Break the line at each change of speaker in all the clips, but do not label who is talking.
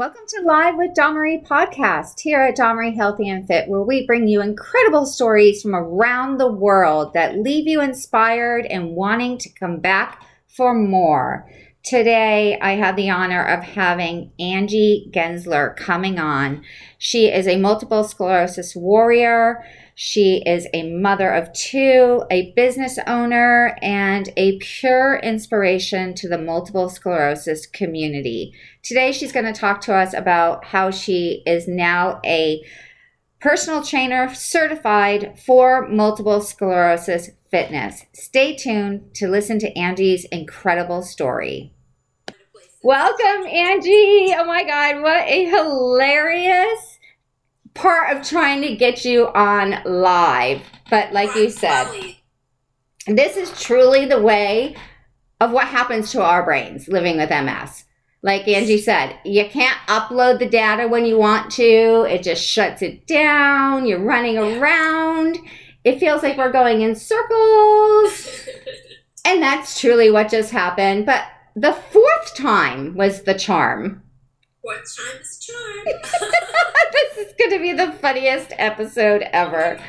Welcome to Live with Marie podcast here at Marie Healthy and Fit, where we bring you incredible stories from around the world that leave you inspired and wanting to come back for more. Today, I have the honor of having Angie Gensler coming on. She is a multiple sclerosis warrior. She is a mother of two, a business owner, and a pure inspiration to the multiple sclerosis community. Today, she's going to talk to us about how she is now a personal trainer certified for multiple sclerosis fitness. Stay tuned to listen to Angie's incredible story. Welcome, Angie. Oh my God, what a hilarious part of trying to get you on live. But like you said, this is truly the way of what happens to our brains living with MS. Like Angie said, you can't upload the data when you want to. It just shuts it down. You're running around. It feels like we're going in circles. and that's truly what just happened. But the fourth time was the charm.
Fourth time is charm.
this is going to be the funniest episode ever.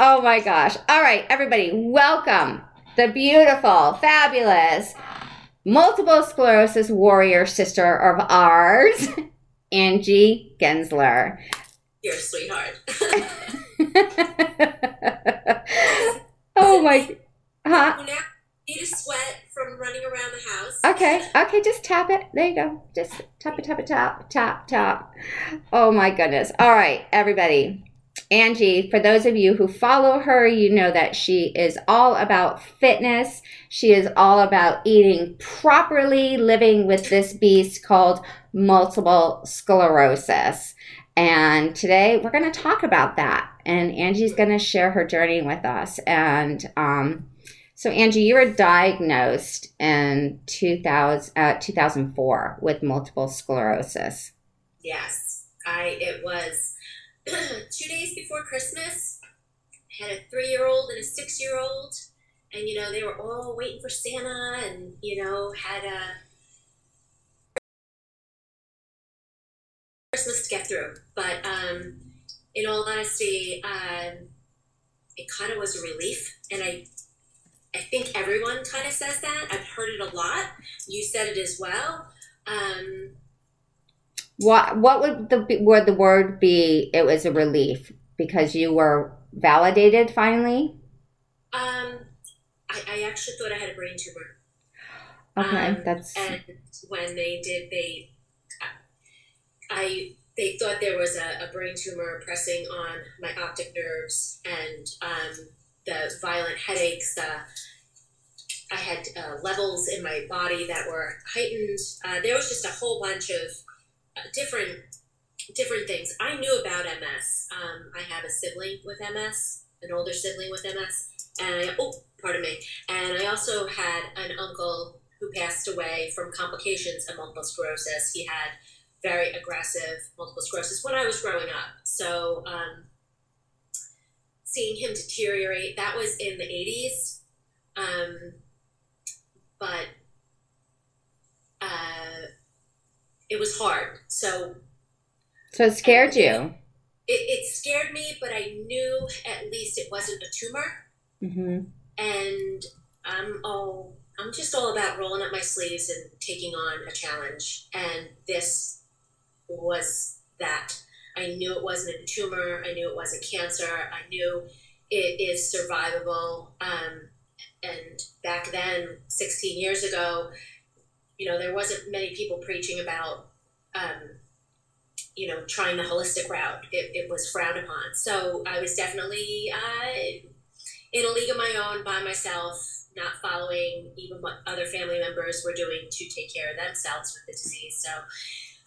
Oh my gosh. All right, everybody, welcome the beautiful, fabulous, multiple sclerosis warrior sister of ours, Angie Gensler.
You're a sweetheart.
oh my. Huh?
need a sweat from running around the house.
Okay, okay, just tap it. There you go. Just tap it, tap it, tap, tap, tap. Oh my goodness. All right, everybody. Angie, for those of you who follow her, you know that she is all about fitness. She is all about eating properly, living with this beast called multiple sclerosis. And today we're going to talk about that. And Angie's going to share her journey with us. And um, so, Angie, you were diagnosed in 2000, uh, 2004 with multiple sclerosis.
Yes, I. It was two days before Christmas. I had a three-year-old and a six-year-old, and you know they were all waiting for Santa, and you know had a Christmas to get through. But um, in all honesty, um, it kind of was a relief, and I I think everyone kind of says that. I've heard it a lot. You said it as well. Um,
what what would the would the word be? It was a relief because you were validated finally.
Um, I, I actually thought I had a brain tumor.
Okay, um, that's
and when they did, they I they thought there was a, a brain tumor pressing on my optic nerves and um, the violent headaches. Uh, I had uh, levels in my body that were heightened. Uh, there was just a whole bunch of uh, different different things. I knew about MS. Um, I have a sibling with MS, an older sibling with MS, and I, oh, pardon me. And I also had an uncle who passed away from complications of multiple sclerosis. He had very aggressive multiple sclerosis when I was growing up. So um, seeing him deteriorate, that was in the 80s. Um, but uh, it was hard. So,
so it scared you.
It, it scared me, but I knew at least it wasn't a tumor.
Mm-hmm.
And I'm all I'm just all about rolling up my sleeves and taking on a challenge. And this was that. I knew it wasn't a tumor. I knew it wasn't cancer. I knew it is survivable. Um, and back then, 16 years ago, you know, there wasn't many people preaching about, um, you know, trying the holistic route. It, it was frowned upon. So I was definitely uh, in a league of my own by myself, not following even what other family members were doing to take care of themselves with the disease. So,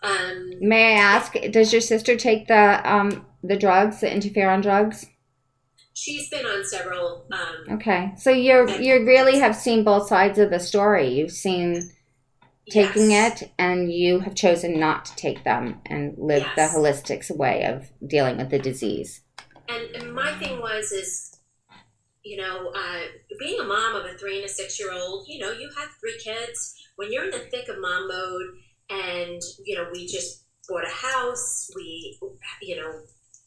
um,
may I ask, does your sister take the um, the drugs, the interferon drugs?
She's been on several. Um,
okay, so you you really have seen both sides of the story. You've seen taking yes. it, and you have chosen not to take them and live yes. the holistic way of dealing with the disease.
And, and my thing was is, you know, uh, being a mom of a three and a six year old, you know, you have three kids. When you're in the thick of mom mode, and you know we just bought a house. We, you know,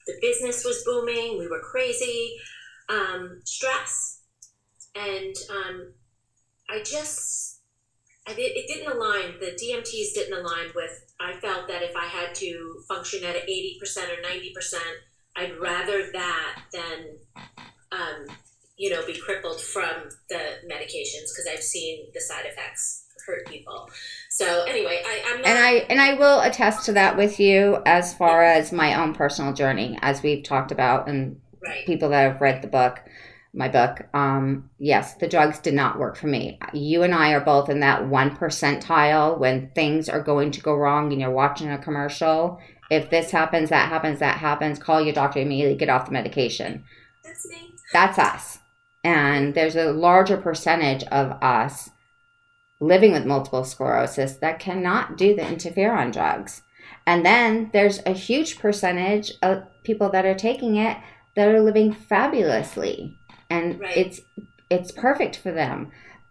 the business was booming. We were crazy. Um, stress, and um, I just, I did, it didn't align. The DMTs didn't align with. I felt that if I had to function at eighty percent or ninety percent, I'd rather that than, um, you know, be crippled from the medications because I've seen the side effects hurt people. So anyway, I, I'm not.
And I and I will attest to that with you as far as my own personal journey, as we've talked about, and
right.
people that have read the book, my book. Um, yes, the drugs did not work for me. You and I are both in that one percentile when things are going to go wrong and you're watching a commercial. If this happens, that happens, that happens, call your doctor immediately, get off the medication.
That's me.
That's us. And there's a larger percentage of us living with multiple sclerosis that cannot do the interferon drugs. And then there's a huge percentage of people that are taking it that are living fabulously. And
Right.
it's it's perfect for them.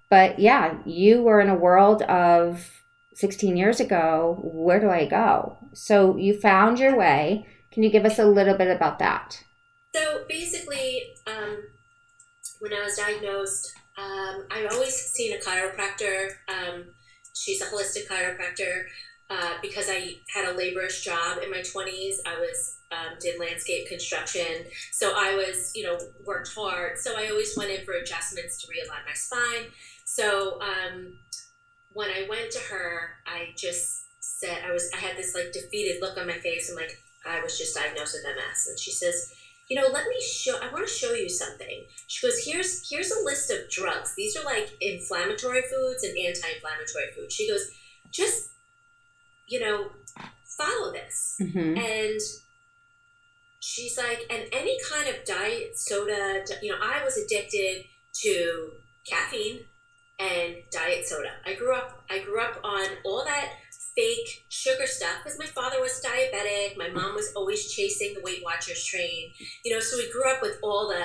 But yeah, you were in a world of 16 years ago, where do I go? So you found your way. Can you give us a little bit about that?
So basically, um, when I was diagnosed, um, I've always seen a chiropractor. Um, she's a holistic chiropractor uh, because I had a laborious job in my 20s. I was um, did landscape construction, so I was you know worked hard. So I always went in for adjustments to realign my spine. So um, when I went to her, I just said I was I had this like defeated look on my face. I'm like I was just diagnosed with MS, and she says you know, let me show. I want to show you something. She goes, here's here's a list of drugs. These are like inflammatory foods and anti-inflammatory foods. She goes, just you know, follow this.
Mm-hmm.
And she's like, and any kind of diet soda. You know, I was addicted to caffeine and diet soda. I grew up. I grew up on all that fake sugar stuff because my father was diabetic. My mom was always chasing the Weight Watchers train. You know, so we grew up with all the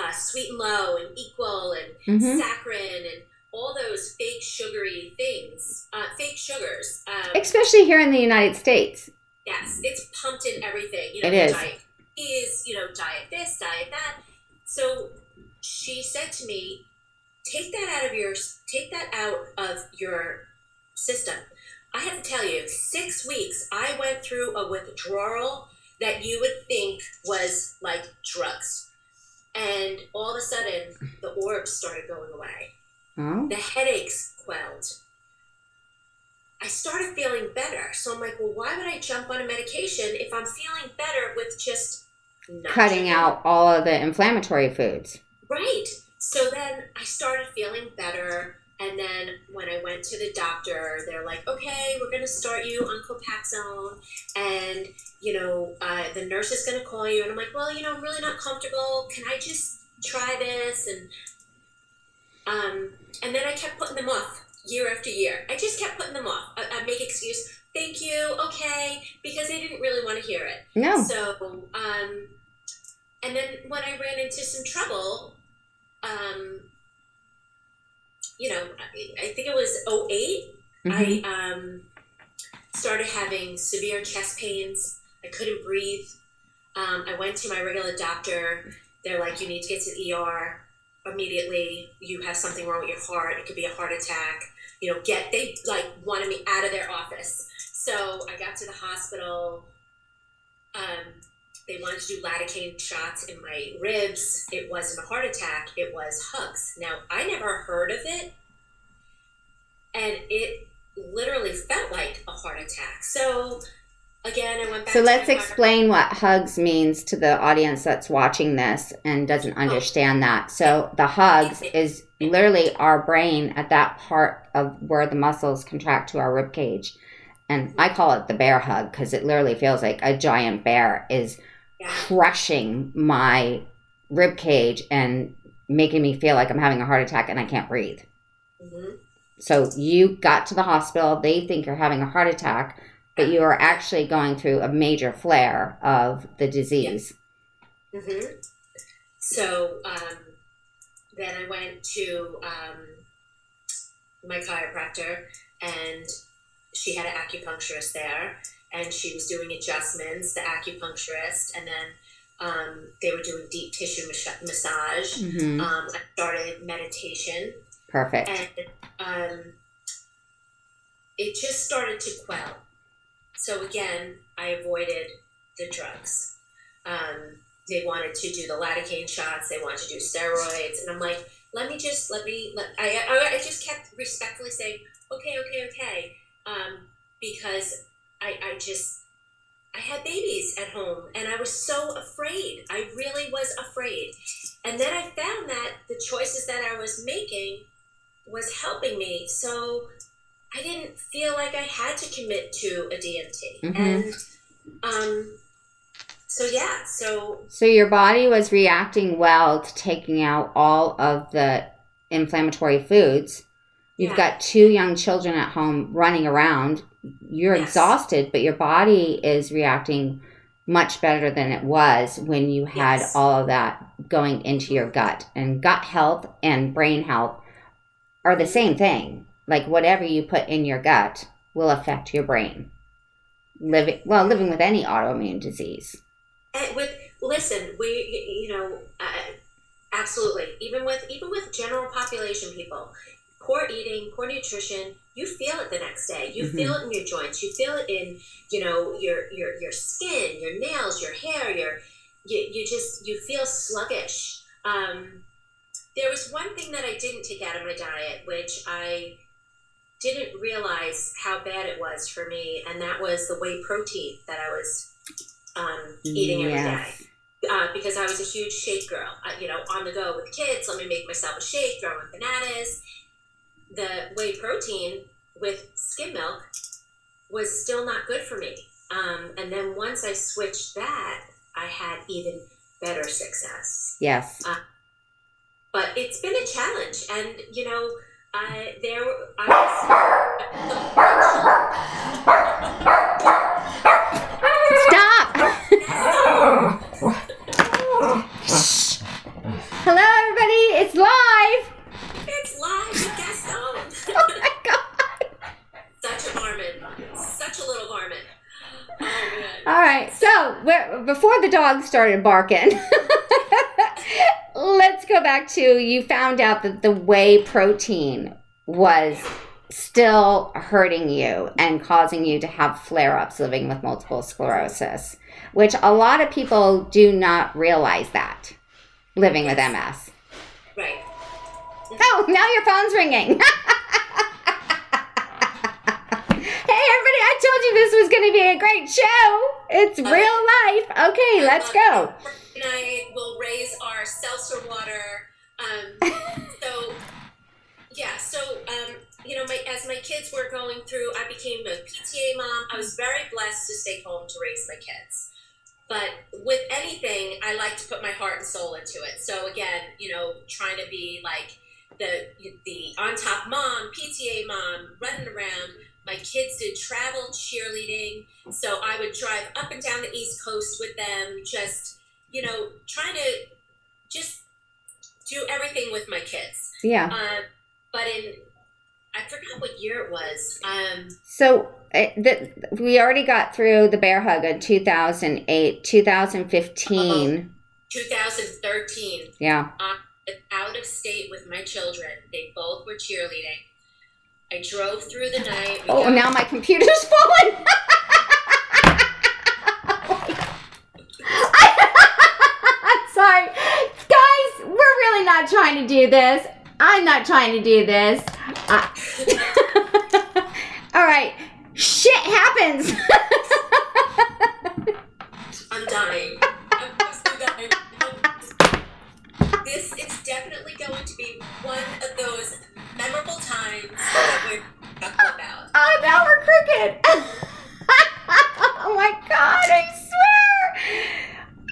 uh, sweet and low and equal and
Mm-hmm.
saccharin and all those fake sugary things, uh, fake sugars. Um,
Especially here in the United States.
yes, it's pumped in everything. You know,
It is.
diet is, you know, diet this, diet that. So she said to me, take that out of your, take that out of your system. I have to tell you, six weeks, I went through a withdrawal that you would think was like drugs. And all of a sudden, the orbs started going away.
Oh.
The headaches quelled. I started feeling better. So I'm like, well, why would I jump on a medication if I'm feeling better with just not
Cutting out all of the inflammatory foods.
Right. So then I started feeling better. And then when I went to the doctor, they're like, okay, we're going to start you on Copaxone. And, you know, uh, the nurse is going to call you. And I'm like, well, you know, I'm really not comfortable. Can I just try this? And, um, and then I kept putting them off year after year. I just kept putting them off. I, I'd make excuse. Thank you. Okay. Because they didn't really want to hear it.
No.
So, um, and then when I ran into some trouble, um, you know, I, I think it was 8
Mhm.
I um, started having severe chest pains. I couldn't breathe. Um, I went to my regular doctor. They're like, you need to get to the ER immediately. You have something wrong with your heart. It could be a heart attack. You know, get they like wanted me out of their office. So I got to the hospital. Um, they wanted to do lidocaine shots in my ribs. It wasn't a heart attack. It was hugs. Now I never heard of it, and it literally felt like a heart attack. So again, I went back.
So let's explain what hugs means to the audience that's watching this and doesn't oh. understand that. So the hugs is literally our brain at that part of where the muscles contract to our rib cage. And I mm-hmm. call it the bear hug because it literally feels like a giant bear is. Crushing my rib cage and making me feel like I'm having a heart attack and I can't breathe.
Mhm.
So you got to the hospital, they think you're having a heart attack, but you are actually going through a major flare of the disease.
hmm So um, then I went to um, my chiropractor, and she had an acupuncturist there, and she was doing adjustments. The acupuncturist, and then um, they were doing deep tissue mas- massage.
hmm
Um, I started meditation,
Perfect.
and um, it just started to quell. So again, I avoided the drugs. Um, they wanted to do the lidocaine shots. They wanted to do steroids, and I'm like, let me just let me. Let, I, I I just kept respectfully saying, okay, okay, okay, um, because I I just I had babies at home, and I was so afraid. I really was afraid. And then I found that the choices that I was making was helping me. So I didn't feel like I had to commit to a DMT.
Mhm.
And um, so yeah, so
So your body was reacting well to taking out all of the inflammatory foods. You've
Yeah.
got two young children at home running around. You're
Yes.
exhausted, but your body is reacting much better than it was when you had
Yes.
all of that going into your gut. And gut health and brain health are the same thing. Like whatever you put in your gut will affect your brain. Living well, living with any autoimmune disease.
and with listen, we you know uh, absolutely even with even with general population people, poor eating, poor nutrition, you feel it the next day. You
Mhm.
feel it in your joints. You feel it in you know your your your skin, your nails, your hair, your you, you just you feel sluggish. Um, there was one thing that I didn't take out of my diet, which I didn't realize how bad it was for me, and that was the whey protein that I was um, eating every day uh, because I was a huge shake girl. I, you know, on the go with kids, let me make myself a shake, throw in bananas. The whey protein with skim milk was still not good for me. Um, and then once I switched that, I had even better success.
Yes.
But it's been a challenge, and you know, I there I
Stop! Before the dog started barking, let's go back to you found out that the whey protein was still hurting you and causing you to have flare ups living with multiple sclerosis, which a lot of people do not realize that living with MS.
Right.
Oh, now your phone's ringing. hey, everybody, I told you this was going to be a great show. It's real life. Okay, let's go.
And I will raise our seltzer water. Um, so yeah, so um, you know, my as my kids were going through, I became a PTA mom. I was very blessed to stay home to raise my kids. But with anything, I like to put my heart and soul into it. So again, you know, trying to be like the the on top mom, PTA mom, running around. My kids did travel cheerleading, so I would drive up and down the East Coast with them, just you know, trying to just do everything with my kids.
Yeah.
Um, but in I forgot what year it was. Um,
So uh, the, we already got through the bear hug in 2008, 2015.
2013.
Yeah.
out of state with my children. They both were cheerleading. I drove through the night. We
Oh,
got-
now my computer's falling. I'm sorry. Guys, we're really not trying to do this. I'm not trying to do this. I- All right. Shit happens.
I'm dying. I'm dying. This is definitely going to be one of those memorable times that we're talking about.
oh, now we're crooked. oh my god, I swear.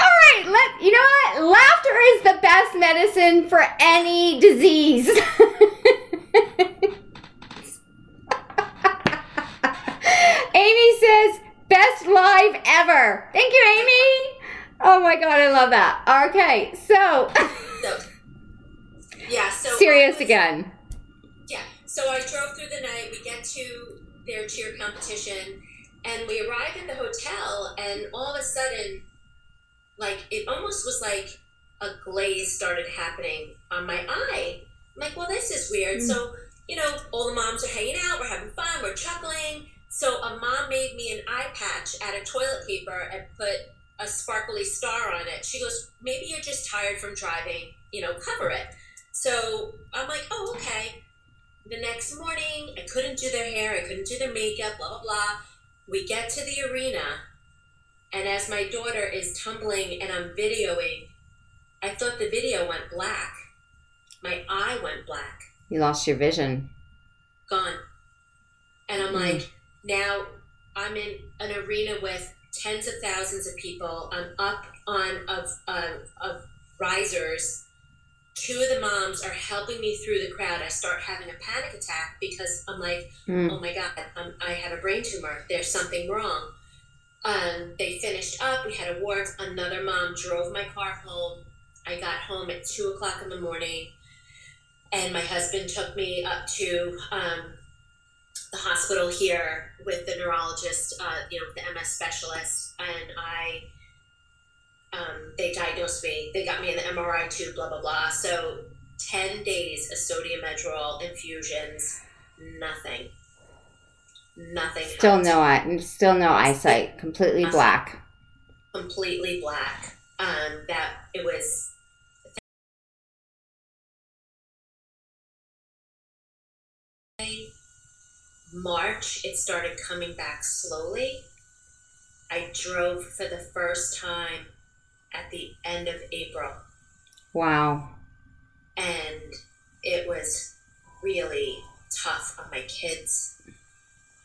All right, let you know what? Laughter is the best medicine for any disease. Amy says, best live ever. Thank you, Amy. Oh my god, I love that. Okay, so
So, yeah, so
serious
was-
again.
So I drove through the night. We get to their cheer competition. And we arrive at the hotel, and all of a sudden, like it almost was like a glaze started happening on my eye. I'm like, well, this is weird. Mm. So, you know, all the moms are hanging out, we're having fun, we're chuckling. So a mom made me an eye patch out of toilet paper and put a sparkly star on it. She goes, maybe you're just tired from driving, you know, cover it. So I'm like, oh, okay. The next morning, I couldn't do their hair, I couldn't do their makeup, blah, blah, blah. We get to the arena, and as my daughter is tumbling and I'm videoing, I thought the video went black. My eye went black.
You lost your vision.
Gone. And I'm mm. like, now I'm in an arena with tens of thousands of people. I'm up on of uh, of risers. Two of the moms are helping me through the crowd. I start having a panic attack because I'm like, mm. oh my god, I'm, I have a brain tumor. There's something wrong. Um, they finished up. We had awards. Another mom drove my car home. I got home at two o'clock in the morning, and my husband took me up to um, the hospital here with the neurologist, uh, you know, the MS specialist, and I, um, they diagnosed me. They got me in the MRI tube, blah blah blah. So ten days of Solu-Medrol infusions, nothing, nothing.
Still helped. no eye, still no eyesight, completely nothing. black.
Completely black. Um, that it was March, it started coming back slowly. I drove for the first time at the end of April.
Wow.
And it was really tough on my kids,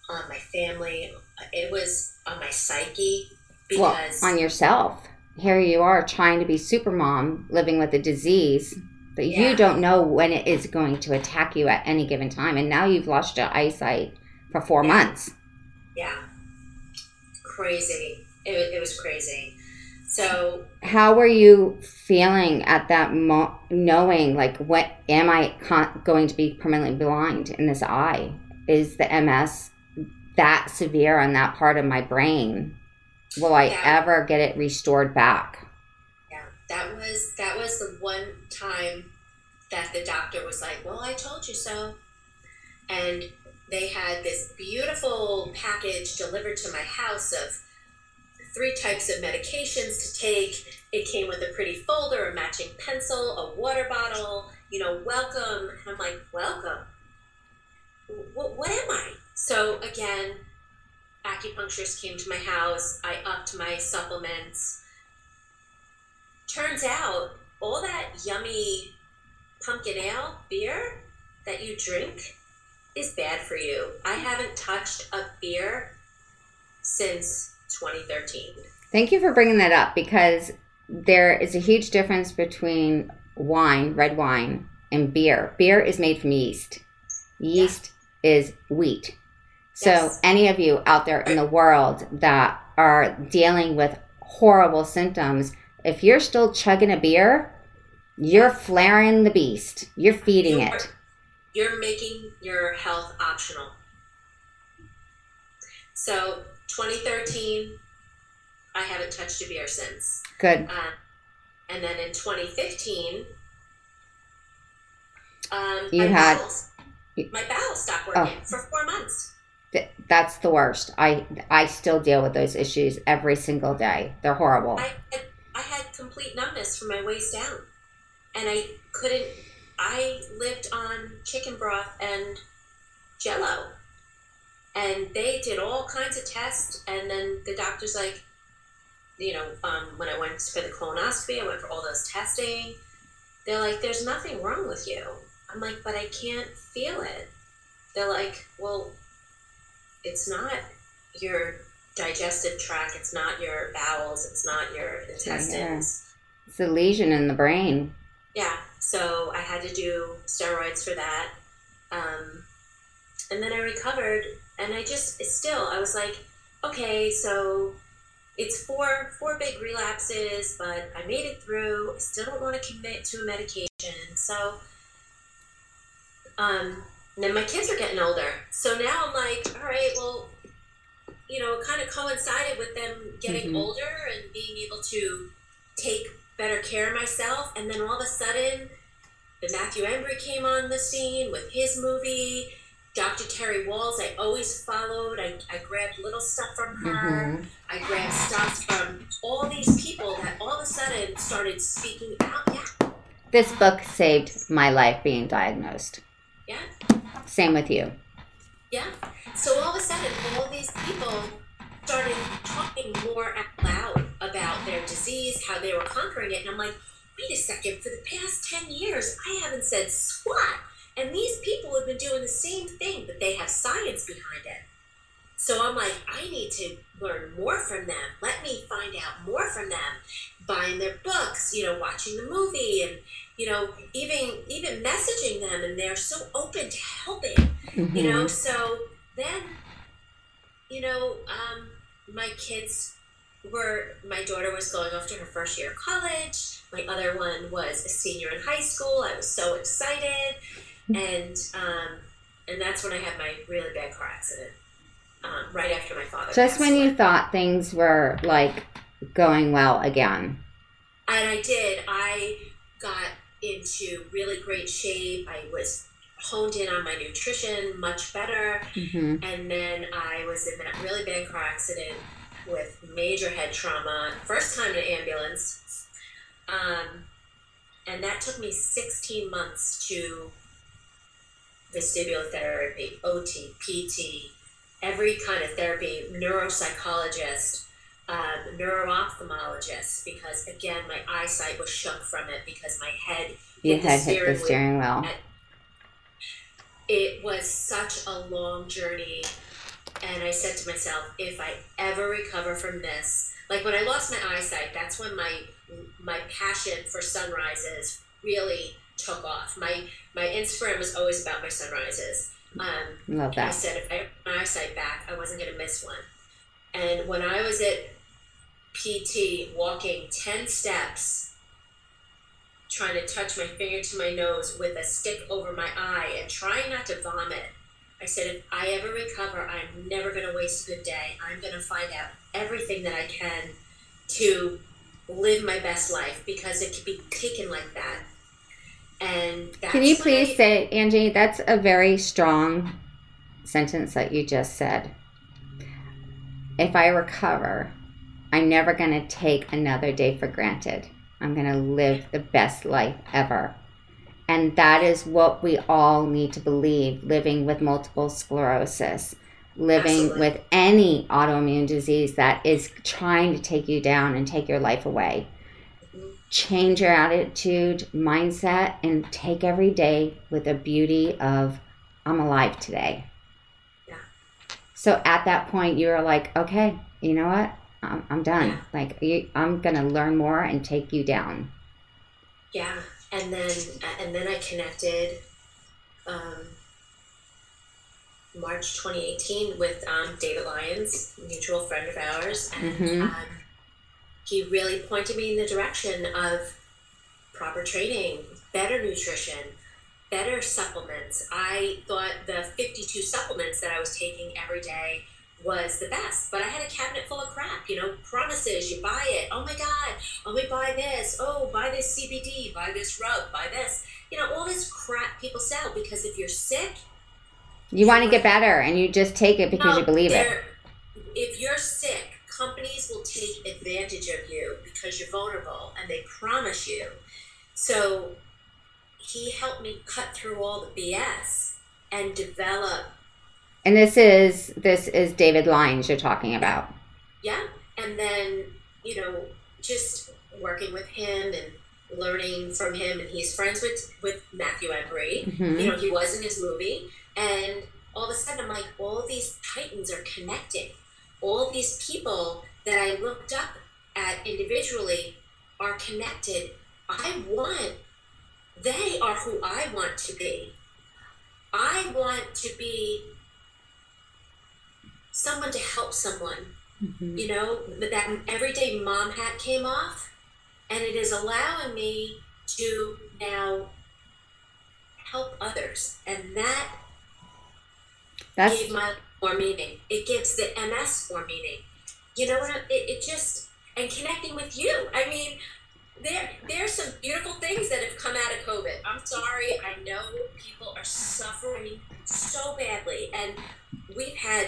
on my family. It was on my psyche because.
Well, on yourself. Here you are trying to be super mom, living with a disease, but yeah. you don't know when it is going to attack you at any given time. And now you've lost your eyesight for four
yeah.
months.
Yeah. Crazy. It, it was crazy. So,
how were you feeling at that moment, knowing like what am I con- going to be permanently blind in this eye? Is the MS that severe on that part of my brain? Will I yeah. ever get it restored back?
Yeah, that was that was the one time that the doctor was like, "Well, I told you so," and they had this beautiful package delivered to my house of three types of medications to take. It came with a pretty folder, a matching pencil, a water bottle, you know, welcome. And I'm like, welcome? What, what am I? So again, acupuncturist came to my house. I upped my supplements. Turns out, all that yummy pumpkin ale beer that you drink is bad for you. I haven't touched a beer since 2013.
Thank you for bringing that up because there is a huge difference between wine, red wine, and beer. Beer is made from yeast. Yeast yeah. is wheat. So, yes. any of you out there in the world that are dealing with horrible symptoms, if you're still chugging a beer, you're flaring the beast. You're feeding you it
you're making your health optional. So 2013, I haven't touched a beer since.
Good.
Uh, and then in 2015, um, you my had bowels, my bowels stopped working oh. for four months.
that's the worst. I I still deal with those issues every single day. They're horrible.
I, I had complete numbness from my waist down, and I couldn't I lived on chicken broth and jello. And they did all kinds of tests, and then the doctor's like, you know, um, when I went for the colonoscopy, I went for all those testing. They're like, there's nothing wrong with you. I'm like, but I can't feel it. They're like, well, it's not your digestive tract, it's not your bowels, it's not your intestines.
Yeah. It's a lesion in the brain.
Yeah, so I had to do steroids for that. Um, and then I recovered, and I just still I was like, okay, so it's four four big relapses, but I made it through. I still don't want to commit to a medication, so um, And then my kids are getting older. So now I'm like, all right, well, you know, it kind of coincided with them getting
Mhm.
older and being able to take better care of myself. And then all of a sudden, the Matthew Embry came on the scene with his movie. Dr. Terry Wahls, I always followed. I, I grabbed little stuff from her.
Mhm.
I grabbed stuff from all these people that all of a sudden started speaking out. Yeah,
This book saved my life being diagnosed.
yeah,
Same with you.
yeah. So all of a sudden, all these people started talking more out loud about their disease, how they were conquering it. And I'm like, wait a second, for the past 10 years, I haven't said squat. And these people have been doing the same thing, but they have science behind it. So I'm like, I need to learn more from them. Let me find out more from them. Buying their books, you know, watching the movie and, you know, even even messaging them and they're so open to helping
Mhm.
you know so then you know um, my kids were my daughter was going off to her first year of college my other one was a senior in high school i was so excited and um, and that's when i had my really bad car accident um, right after my father
Just when
away.
you thought things were like going well again.
and I did. I got into really great shape. I was honed in on my nutrition much better.
hmm
And then I was in that really bad car accident with major head trauma, first time in an ambulance. Um, and that took me 16 months to vestibular therapy, OT, PT, every kind of therapy, neuropsychologist, um, neuro-ophthalmologist, because again, my eyesight was shook from it because my head
You
hit the
had hit the
steering wheel
steering wheel.
it was such a long journey and i said to myself if i ever recover from this like when i lost my eyesight that's when my my passion for sunrises really took off my my instagram was always about my sunrises um,
Love that.
I said if I had my eyesight back, I wasn't going to miss one. And when I was at PT, walking 10 steps, trying to touch my finger to my nose with a stick over my eye and trying not to vomit, I said, if I ever recover, I'm never going to waste a good day. I'm going to find out everything that I can to live my best life because it can be taken like that. And
Can you please
I-
say, Angie, that's a very strong sentence that you just said. If I recover, I'm never going to take another day for granted. I'm going to live the best life ever. And that is what we all need to believe living with multiple sclerosis, living
Absolutely.
with any autoimmune disease that is trying to take you down and take your life away change your attitude, mindset, and take every day with the beauty of I'm alive today.
Yeah.
So at that point, you are like, okay, you know what? I'm, I'm done.
Yeah.
Like you, I'm gonna learn more and take you down.
Yeah, and then and then I connected um, March 2018 with um, David Lyons, mutual friend of ours, and
Mhm.
um, he really pointed me in the direction of proper training, better nutrition, better supplements. I thought the 52 supplements that I was taking every day was the best, but I had a cabinet full of crap. You know, promises, you buy it. Oh my God, oh, we buy this. Oh, buy this CBD, buy this rub, buy this. You know, all this crap people sell because if you're sick,
You want to get better, and you just take it because
no,
you believe it.
If you're sick, companies will take advantage of you because you're vulnerable and they promise you. So he helped me cut through all the BS and develop,
And this is this is David Lyons you're talking about.
yeah, and then, you know, just working with him and learning from him and he's friends with with Matthew Embry.
hmm
you know, he was in his movie, and all of a sudden I'm like, all these titans are connecting. All these people that I looked up at individually are connected. I want, they are who I want to be. I want to be someone to help someone
hmm
you know but that everyday mom hat came off and it is allowing me to now help others and that
That's
gave my more meaning. It gives the MS more meaning. You know what? It, it just and connecting with you. I mean, there there's some beautiful things that have come out of COVID. I'm sorry. I know people are suffering so badly, and we've had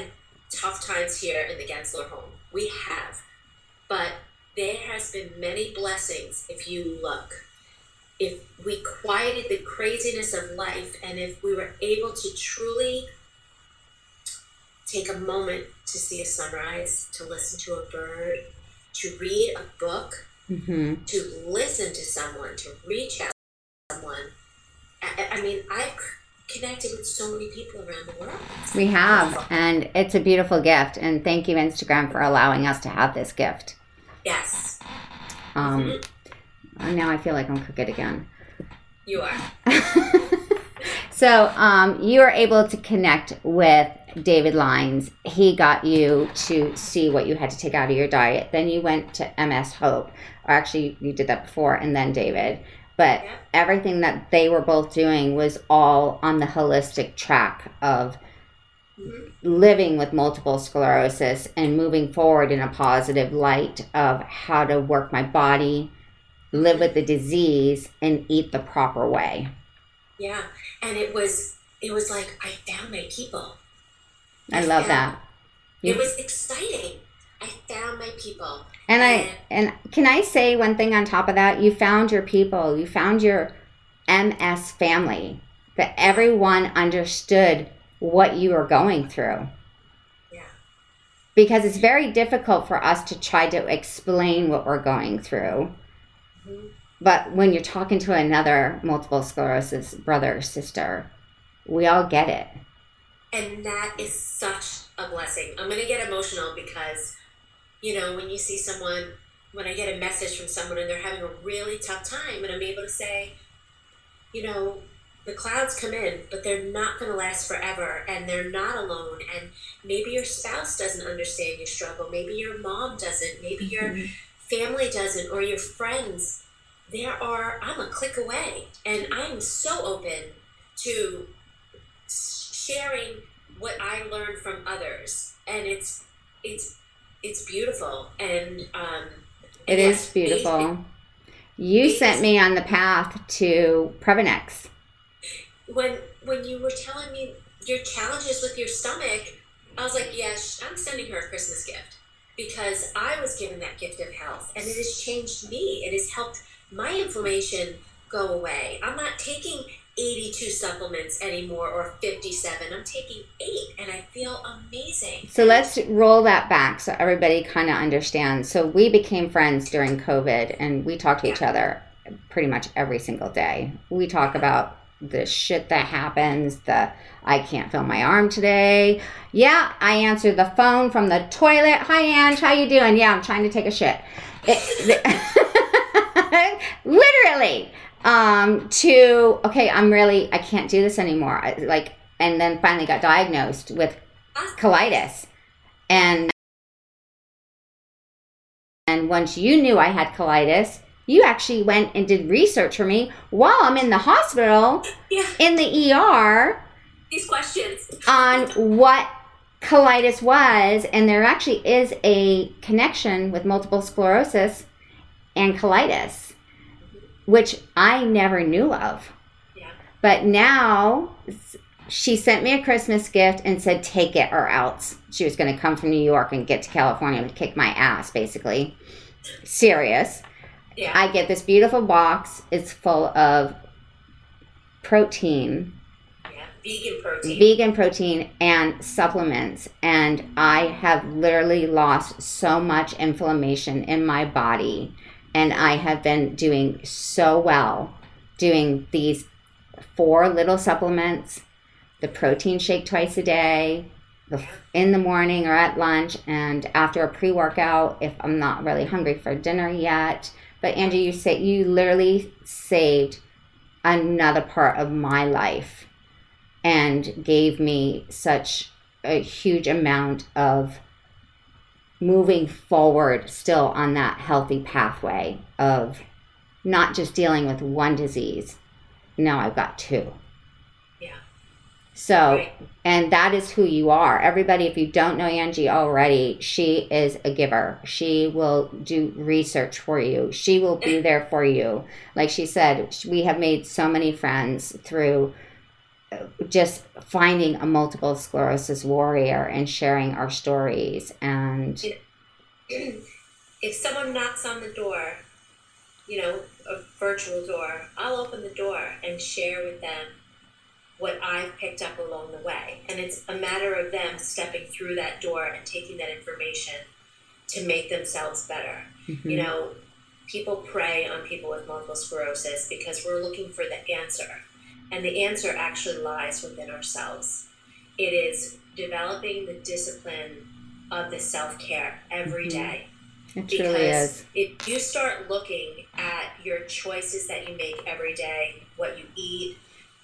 tough times here in the Gensler home. We have, but there has been many blessings if you look. If we quieted the craziness of life, and if we were able to truly take a moment to see a sunrise, to listen to a bird, to read a book,
hmm
to listen to someone, to reach out to someone. I, I mean, I've connected with so many people around the world.
we have, and it's a beautiful gift. And thank you, Instagram, for allowing us to have this gift.
Yes,
Um, now I feel like I'm crooked again.
you are.
so um, you are able to connect with David Lyons. He got you to see what you had to take out of your diet. Then you went to MS Hope, or actually you did that before, and then David. But
Yeah.
everything that they were both doing was all on the holistic track of living with multiple sclerosis and moving forward in a positive light of how to work my body, live with the disease, and eat the proper way.
Yeah, and it was it was like I found my people.
I love that.
It was exciting. I found my people.
And I and can I say one thing on top of that? You found your people. You found your MS family. That everyone understood what you were going through.
Yeah.
Because it's very difficult for us to try to explain what we're going through.
Mhm.
But when you're talking to another multiple sclerosis brother or sister, we all get it.
And that is such a blessing. I'm going to get emotional because, you know, when you see someone, when I get a message from someone and they're having a really tough time, and I'm able to say, you know, the clouds come in, but they're not going to last forever, and they're not alone. And maybe your spouse doesn't understand your struggle, maybe your mom doesn't, maybe your mm-hmm. family doesn't, or your friends. There are, I'm a click away, and I'm so open to sharing what I learned from others, and it's it's it's beautiful, and um,
It
and
is
yes,
beautiful. You
It
sent
is-
me on the path to Previnex.
When when you were telling me your challenges with your stomach, I was like, yes, I'm sending her a Christmas gift because I was given that gift of health, and it has changed me. It has helped my inflammation go away. I'm not taking 82 supplements anymore or 57. I'm taking eight, and I feel amazing.
So let's roll that back so everybody kind of understands. So we became friends during COVID and we talk to each other pretty much every single day. We talk about the shit that happens, the I can't feel my arm today. Yeah, I answered the phone from the toilet. Hi Ange, how you doing? Yeah, I'm trying to take a shit. It- literally um to okay i'm really i can't do this anymore. I, like and then finally got diagnosed with colitis. And and once you knew i had colitis you actually went and did research for me while i'm in the hospital
Yeah,
in the er
these questions.
on what colitis was. And there actually is a connection with multiple sclerosis and colitis which i never knew of
Yeah.
but now she sent me a Christmas gift and said, take it or else. She was going to come from New York and get to California and kick my ass, basically. Serious.
Yeah.
I get this beautiful box. It's full of protein,
yeah. Vegan protein.
vegan protein, and supplements. And I have literally lost so much inflammation in my body. And I have been doing so well doing these four little supplements the protein shake twice a day, in the morning or at lunch, and after a pre workout if I'm not really hungry for dinner yet. But Angie, you say you literally saved another part of my life and gave me such a huge amount of moving forward still on that healthy pathway of not just dealing with one disease. Now I've got two.
Yeah.
So,
Right.
and that is who you are. Everybody, if you don't know Angie already, she is a giver. She will do research for you. She will be there for you. Like she said, we have made so many friends through just finding a multiple sclerosis warrior and sharing our stories. And
if someone knocks on the door, you know, a virtual door, I'll open the door and share with them what I've picked up along the way. And it's a matter of them stepping through that door and taking that information to make themselves better.
mm-hmm,
You know, people prey on people with multiple sclerosis because we're looking for the answer. And the answer actually lies within ourselves. It is developing the discipline of the self care every
Mhm.
day
it truly
because
is.
if you start looking at your choices that you make every day, what you eat,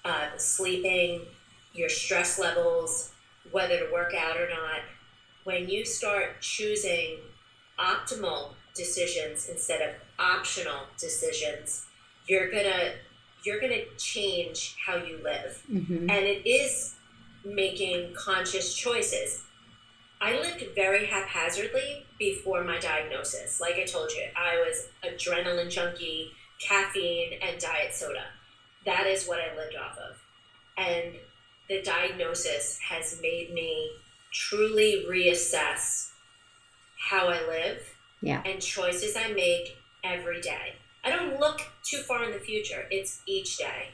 uh, sleeping, your stress levels, whether to work out or not, when you start choosing optimal decisions instead of optional decisions, you're gonna you're gonna change how you live
hmm
and it is making conscious choices. I lived very haphazardly before my diagnosis. Like I told you, I was adrenaline junkie, caffeine, and diet soda. That is what I lived off of. And the diagnosis has made me truly reassess how I live
Yeah.
and choices I make every day. I don't look too far in the future, it's each day.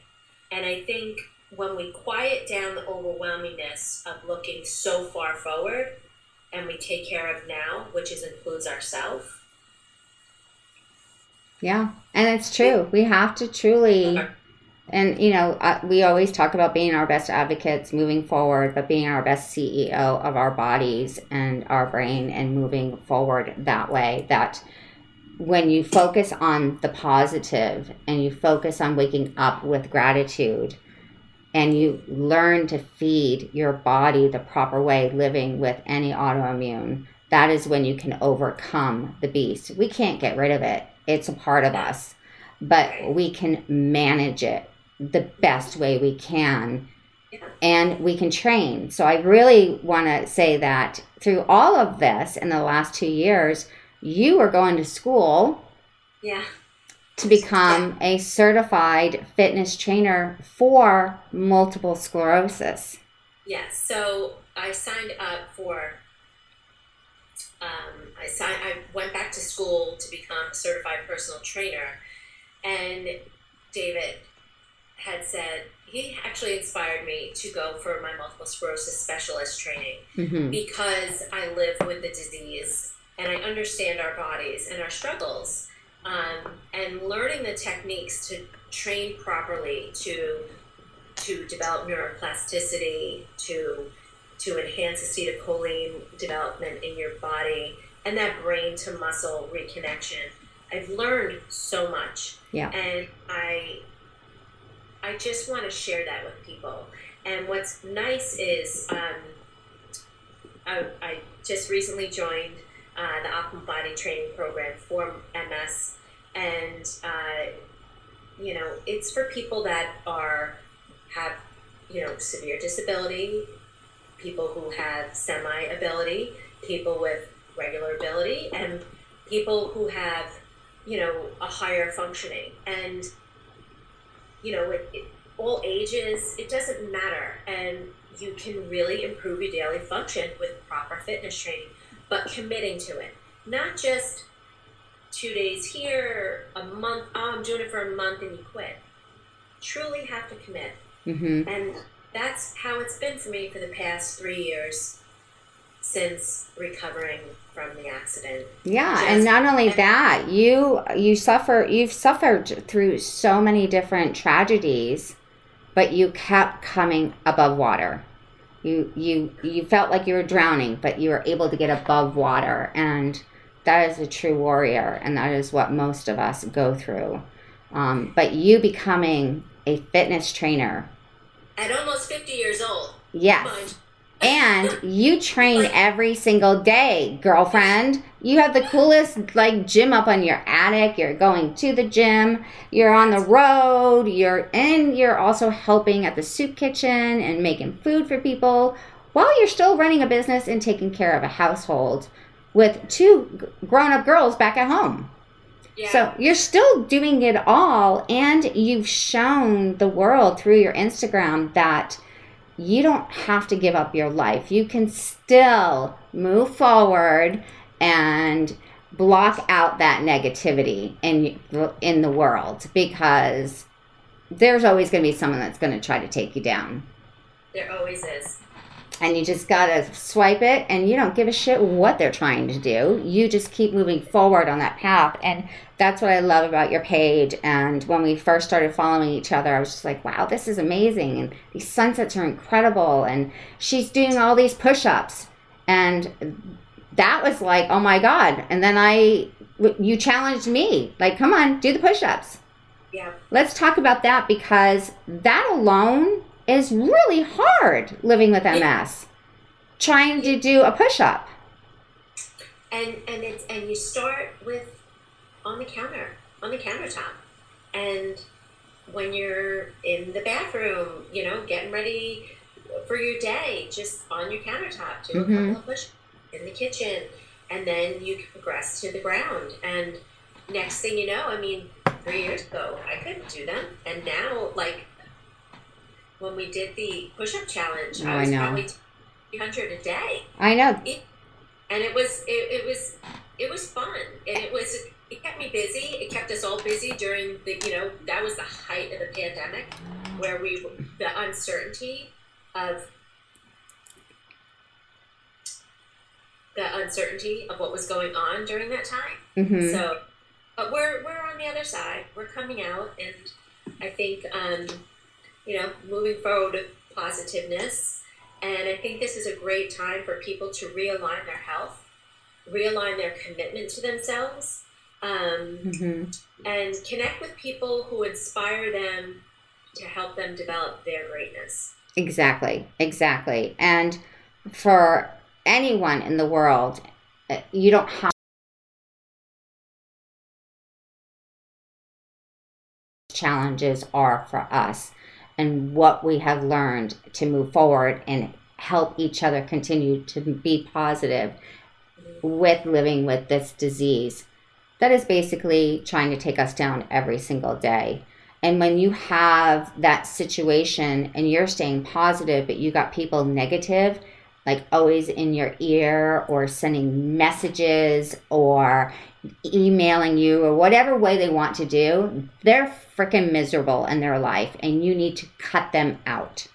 And I think when we quiet down the overwhelmingness of looking so far forward and we take care of now, which is includes ourselves.
Yeah, and it's true. We have to truly, and you know, uh, we always talk about being our best advocates moving forward, but being our best CEO of our bodies and our brain and moving forward that way. That when you focus on the positive and you focus on waking up with gratitude and you learn to feed your body the proper way, living with any autoimmune, that is when you can overcome the beast. We can't get rid of it, it's a part of us, but we can manage it the best way we can. And we can train. So I really want to say that through all of this in the last two years, you are going to school
Yeah.
to become a certified fitness trainer for multiple sclerosis.
Yes. So I signed up for. Um, I signed. I went back to school to become a certified personal trainer, and David had said he actually inspired me to go for my multiple sclerosis specialist training
hmm
because I live with the disease and I understand our bodies and our struggles. Um, and learning the techniques to train properly to to develop neuroplasticity, to to enhance acetylcholine development in your body, and that brain to muscle reconnection. I've learned so much,
Yeah.
and I I just want to share that with people. And what's nice is um, I, I just recently joined uh, the Optimal Body Training Program for MS, and uh, you know it's for people that are have you know severe disability, people who have semi ability, people with regular ability, and people who have you know a higher functioning. And you know it, it all ages it doesn't matter. And you can really improve your daily function with proper fitness training but committing to it. Not just two days here a month oh i'm doing it for a month and you quit. Truly have to commit.
Hmm
and that's how it's been for me for the past three years since recovering from the accident.
Yeah,
Just-
and not only that, you you suffer you've suffered through so many different tragedies, but you kept coming above water. You you you felt like you were drowning, but you were able to get above water, and that is a true warrior, and that is what most of us go through. Um, but you becoming a fitness trainer,
at almost 50 years old.
Yes, and you train every single day, girlfriend. You have the coolest like gym up on your attic. You're going to the gym. You're on the road. You're and you're also helping at the soup kitchen and making food for people while you're still running a business and taking care of a household with two grown-up girls back at home.
Yeah.
So you're still doing it all, and you've shown the world through your Instagram that you don't have to give up your life. You can still move forward and block out that negativity in in the world because there's always going to be someone that's going to try to take you down.
There always is.
And you just got to swipe it and you don't give a shit what they're trying to do. You just keep moving forward on that path. And that's what I love about your page. And when we first started following each other, I was just like, wow, this is amazing. And these sunsets are incredible. And she's doing all these push ups. And that was like, oh my God. And then I, you challenged me, like, come on, do the push ups.
Yeah.
Let's talk about that because that alone is really hard living with MS. Trying to do a push up.
And and it's and you start with on the counter, on the countertop. And when you're in the bathroom, you know, getting ready for your day, just on your countertop, do
Mhm.
a couple of push in the kitchen, and then you can progress to the ground. And next thing you know, I mean, three years ago, I couldn't do them, and now, like, when we did the push-up challenge,
Oh,
I
I
was
know.
probably 300 a day.
I know.
and it was it, it was it was fun. And it was it kept me busy. It kept us all busy during the you know that was the height of the pandemic where we the uncertainty of the uncertainty of what was going on during that time.
Hmm
so but we're we're on the other side. We're coming out. And i think um you know moving forward with positiveness and i think this is a great time for people to realign their health realign their commitment to themselves um,
hmm
and connect with people who inspire them to help them develop their greatness
Exactly. Exactly. And for anyone in the world, uh, you don't have challenges are for us and what we have learned to move forward and help each other continue to be positive with living with this disease that is basically trying to take us down every single day. And when you have that situation and you're staying positive, but you got people negative, like always in your ear or sending messages or emailing you or whatever way they want to do, they're freaking miserable in their life and you need to cut them out.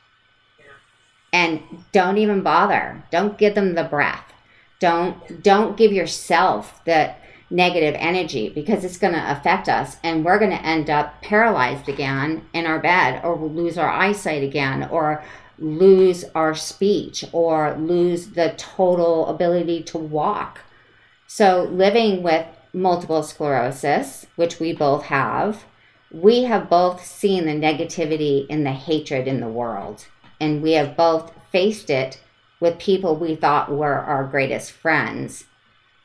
And don't even bother. Don't give them the breath. Don't don't give yourself the negative energy because it's going to affect us and we're going to end up paralyzed again in our bed or we'll lose our eyesight again or lose our speech or lose the total ability to walk. So, living with multiple sclerosis, which we both have, we have both seen the negativity and the hatred in the world. And we have both faced it with people we thought were our greatest friends.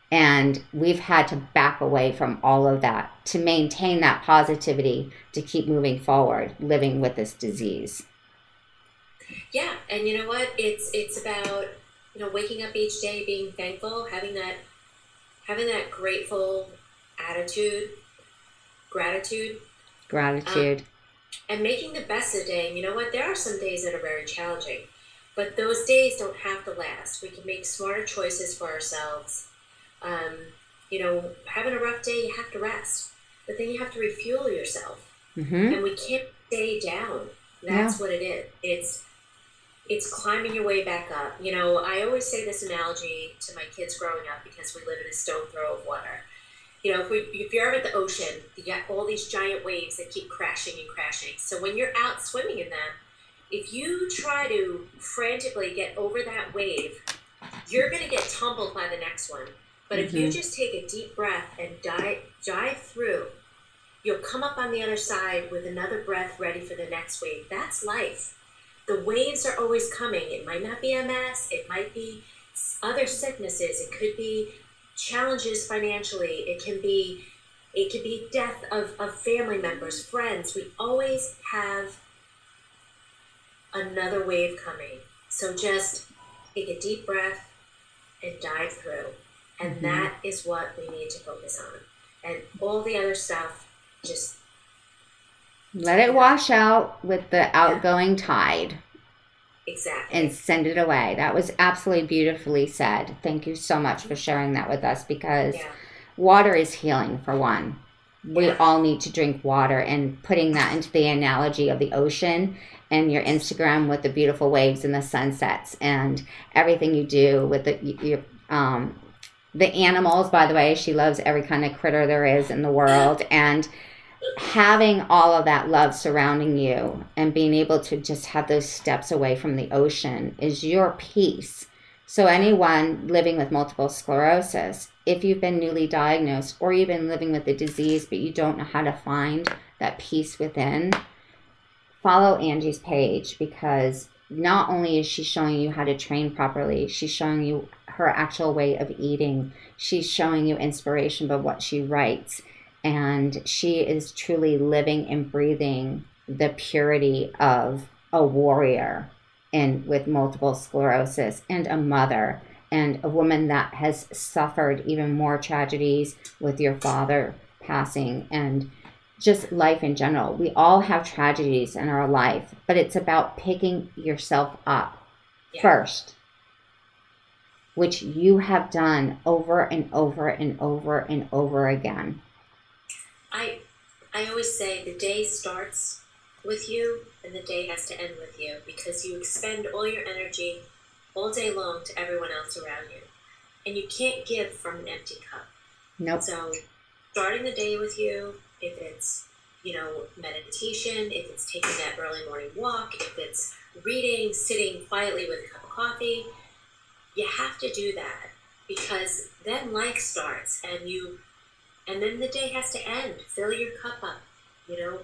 And we've had to back away from all of that to maintain that positivity to keep moving forward, living with this disease.
Yeah, and you know what? It's it's about you know waking up each day being thankful, having that having that grateful attitude, gratitude,
Gratitude.
and making the best of the day. And you know what? There are some days that are very challenging, but those days don't have to last. We can make smarter choices for ourselves. Um, you know, having a rough day, you have to rest, but then you have to refuel yourself
hmm
and we can't stay down. That's what it is. It's it's climbing your way back up. You know, I always say this analogy to my kids growing up because we live in a stone throw of water. You know, if we if you're ever at the ocean, you got all these giant waves that keep crashing and crashing. So when you're out swimming in them, if you try to frantically get over that wave, you're gonna get tumbled by the next one. But if you mm-hmm. just take a deep breath and dive dive through, you'll come up on the other side with another breath ready for the next wave. That's life. The waves are always coming. It might not be MS, it might be other sicknesses, it could be challenges financially, it can be it could be death of, of family members, friends. We always have another wave coming. So just take a deep breath and dive through. And mm-hmm. that is what we need to focus on. And all the other stuff, just
let it wash out with the outgoing tide.
Exactly.
And send it away. That was absolutely beautifully said. Thank you so much for sharing that with us because yeah. water is healing for one. We yeah. all need to drink water and putting that into the analogy of the ocean and your Instagram with the beautiful waves and the sunsets and everything you do with the your um the animals by the way she loves every kind of critter there is in the world and having all of that love surrounding you and being able to just have those steps away from the ocean is your peace. So, anyone living with multiple sclerosis, if you've been newly diagnosed or you've been living with the disease but you don't know how to find that peace within, follow Angie's page because not only is she showing you how to train properly, she's showing you her actual way of eating. She's showing you inspiration by what she writes and she is truly living and breathing the purity of a warrior and with multiple sclerosis and a mother and a woman that has suffered even more tragedies with your father passing and just life in general. We all have tragedies in our life, but it's about picking yourself up yeah. first, which you have done over and over and over and over again.
I always say the day starts with you and the day has to end with you because you expend all your energy all day long to everyone else around you. And you can't give from an empty cup.
Nope.
So starting the day with you, if it's, you know, meditation, if it's taking that early morning walk, if it's reading, sitting quietly with a cup of coffee, you have to do that because then life starts and you and then the day has to end. Fill your cup up, you know,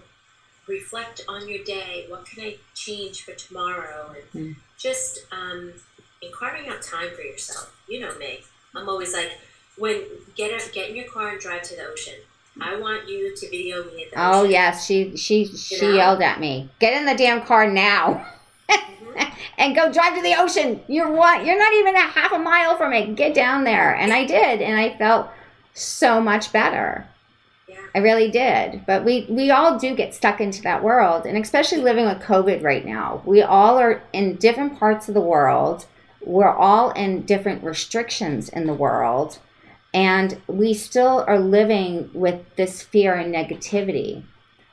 reflect on your day. What can I change for tomorrow? And mm. just um, and carving out time for yourself. You know me. I'm always like, when get up, get in your car and drive to the ocean. I want you to video me at the
oh, ocean. yes, she she she know? yelled at me. Get in the damn car now. Mm-hmm. and go drive to the ocean. You're what? You're not even a half a mile from it. Get down there. And I did, and I felt so much better. Yeah. I really did. But we we all do get stuck into that world and especially living with COVID right now. We all are in different parts of the world. We're all in different restrictions in the world and we still are living with this fear and negativity.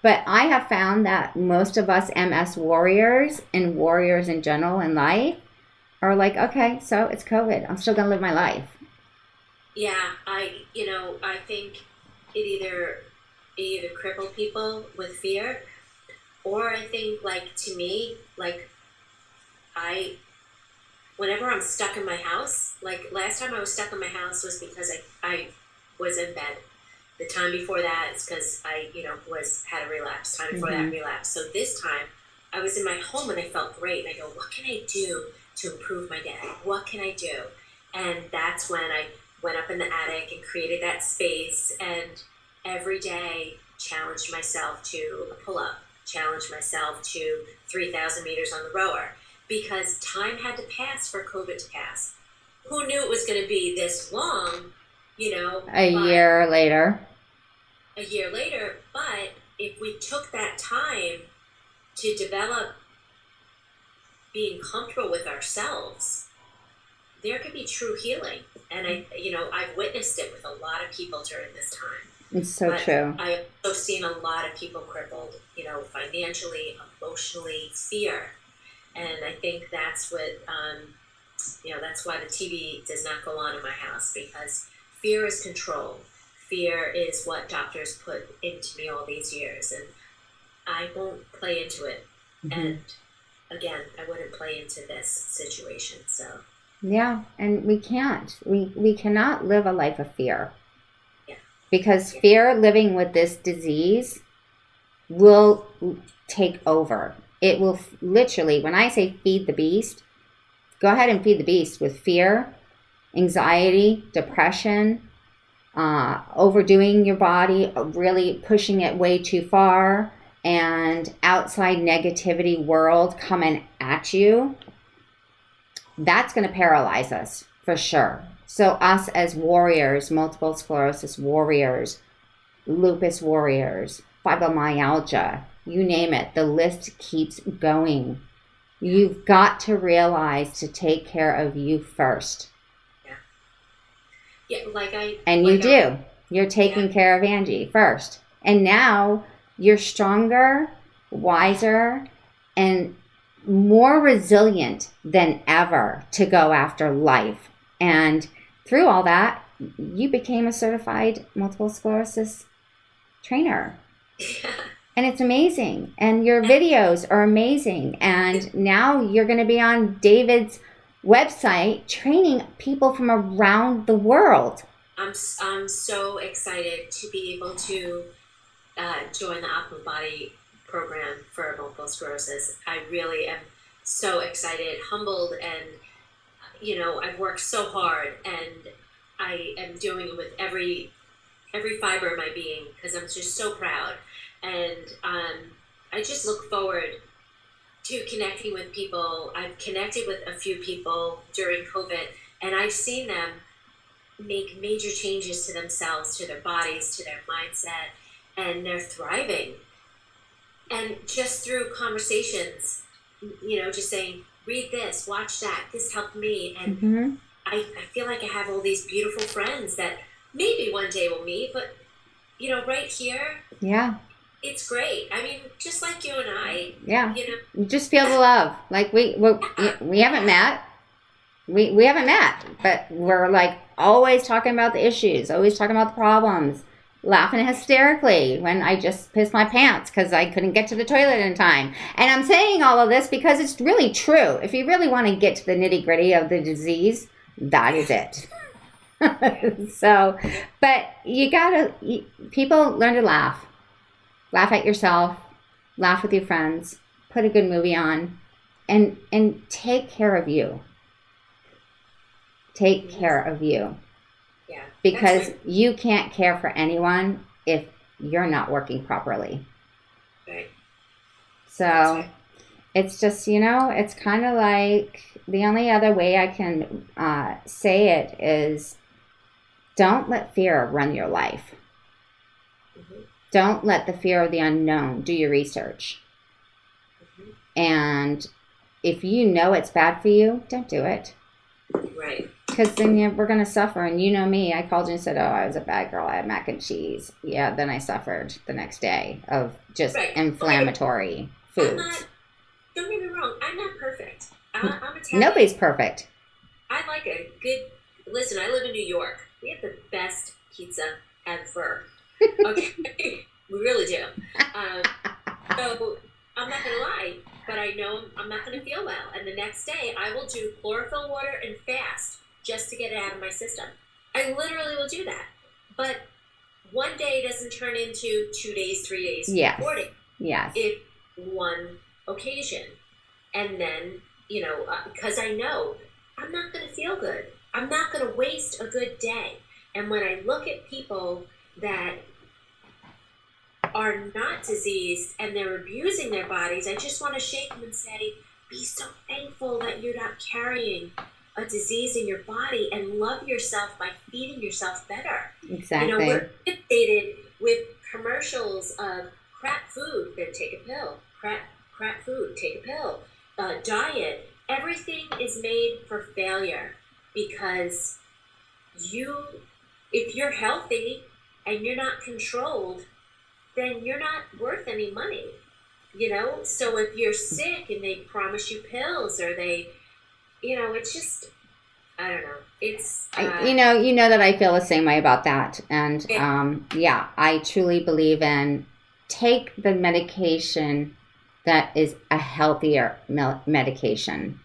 But I have found that most of us MS warriors and warriors in general in life are like, okay, so it's COVID. I'm still going to live my life
yeah, I you know I think it either it either cripple people with fear, or I think like to me like I whenever I'm stuck in my house, like last time I was stuck in my house was because I I was in bed. The time before that is because I you know was had a relapse. Time before mm-hmm. that relapse. So this time I was in my home and I felt great. And I go, what can I do to improve my day? What can I do? And that's when I went up in the attic and created that space and every day challenged myself to a pull up, challenged myself to 3,000 meters on the rower because time had to pass for COVID to pass. Who knew it was going to be this long, you know?
A year later.
A year later, but if we took that time to develop being comfortable with ourselves, there could be true healing and I, you know, I've witnessed it with a lot of people during this time.
It's so but true.
I've also seen a lot of people crippled, you know, financially, emotionally, fear, and I think that's what, um, you know, that's why the TV does not go on in my house because fear is control. Fear is what doctors put into me all these years, and I won't play into it. Mm-hmm. And again, I wouldn't play into this situation. So
yeah, and we can't. We we cannot live a life of fear.
Yeah.
Because fear living with this disease will take over. it will f- literally, when I say feed the beast, go ahead and feed the beast with fear, anxiety, depression, uh, overdoing your body, really pushing it way too far, and outside negativity world coming at you. That's going to paralyze us for sure. So, us as warriors, multiple sclerosis warriors, lupus warriors, fibromyalgia, you name it, the list keeps going. You've got to realize to take care of you first.
Yeah, Yeah, like I.
And you
like
do.
I-
You're taking
Yeah.
care of Angie first. And now you're stronger, wiser, and more resilient than ever to go after life. And through all that, you became a certified multiple sclerosis trainer. And it's amazing. And your videos are amazing. And now you're going to be on David's website training people from around the world.
I'm I'm so excited to be able to uh, join the Optimal Body program for multiple sclerosis. I really am so excited, humbled, and you know I've worked so hard, and I am doing it with every every fiber of my being because I'm just so proud, and um, I just look forward to connecting with people. I've connected with a few people during COVID, and I've seen them make major changes to themselves, to their bodies, to their mindset, and they're thriving. And just through conversations, you know, just saying, read this, watch that, this helped me. And
hmm
I, I feel like I have all these beautiful friends that maybe one day we'll meet, but, you know, right here,
Yeah,
it's great. I mean, just like you and I,
yeah.
you know,
You just feel the love. Like we we we haven't met. We we haven't met, but we're like always talking about the issues, always talking about the problems, laughing hysterically when I just pissed my pants because I couldn't get to the toilet in time. And I'm saying all of this because it's really true. If you really want to get to the nitty gritty of the disease, that is it. so, but you gotta, people learn to laugh. Laugh at yourself, laugh with your friends, put a good movie on, and and take care of you. Take care of you because
right.
you can't care for anyone if you're not working properly.
Right.
So
right.
it's just you know it's kind of like the only other way i can uh, say it is don't let fear run your life
Mhm.
don't let the fear of the unknown do your research
Mhm.
and if you know it's bad for you don't do it
Right.
Because then you, we're going to suffer and you know me i called you and said oh i was a bad girl i had mac and cheese yeah then i suffered the next day of just
Right.
inflammatory
I'm
foods
not, don't get me wrong, I'm not perfect. I, I'm Italian.
nobody's perfect
I like a good. Listen, I live in New York. We have the best pizza ever. Okay, we really do. Um, so I'm not gonna lie, but I know I'm not gonna feel well, and the next day I will do chlorophyll water and fast just to get it out of my system. I literally will do that, but one day doesn't turn into two days, three days,
Yes.
four days
yes.
If one occasion. And then you know uh, because i know i'm not going to feel good. I'm not going to waste a good day. And when i look at people that are not diseased and they're abusing their bodies i just want to shake them and say be so thankful that you're not carrying a disease in your body and love yourself by feeding yourself better
exactly
you know, we're with commercials of crap food, then take a pill. Crap, crap food, take a pill. Uh, diet. Everything is made for failure because you, if you're healthy and you're not controlled, then you're not worth any money. You know, so if you're sick and they promise you pills or they, you know, it's just, I don't know. It's, uh,
I, you know, you know that I feel the same way about that, and
Yeah.
um, yeah, I truly believe in take the medication that is a healthier medication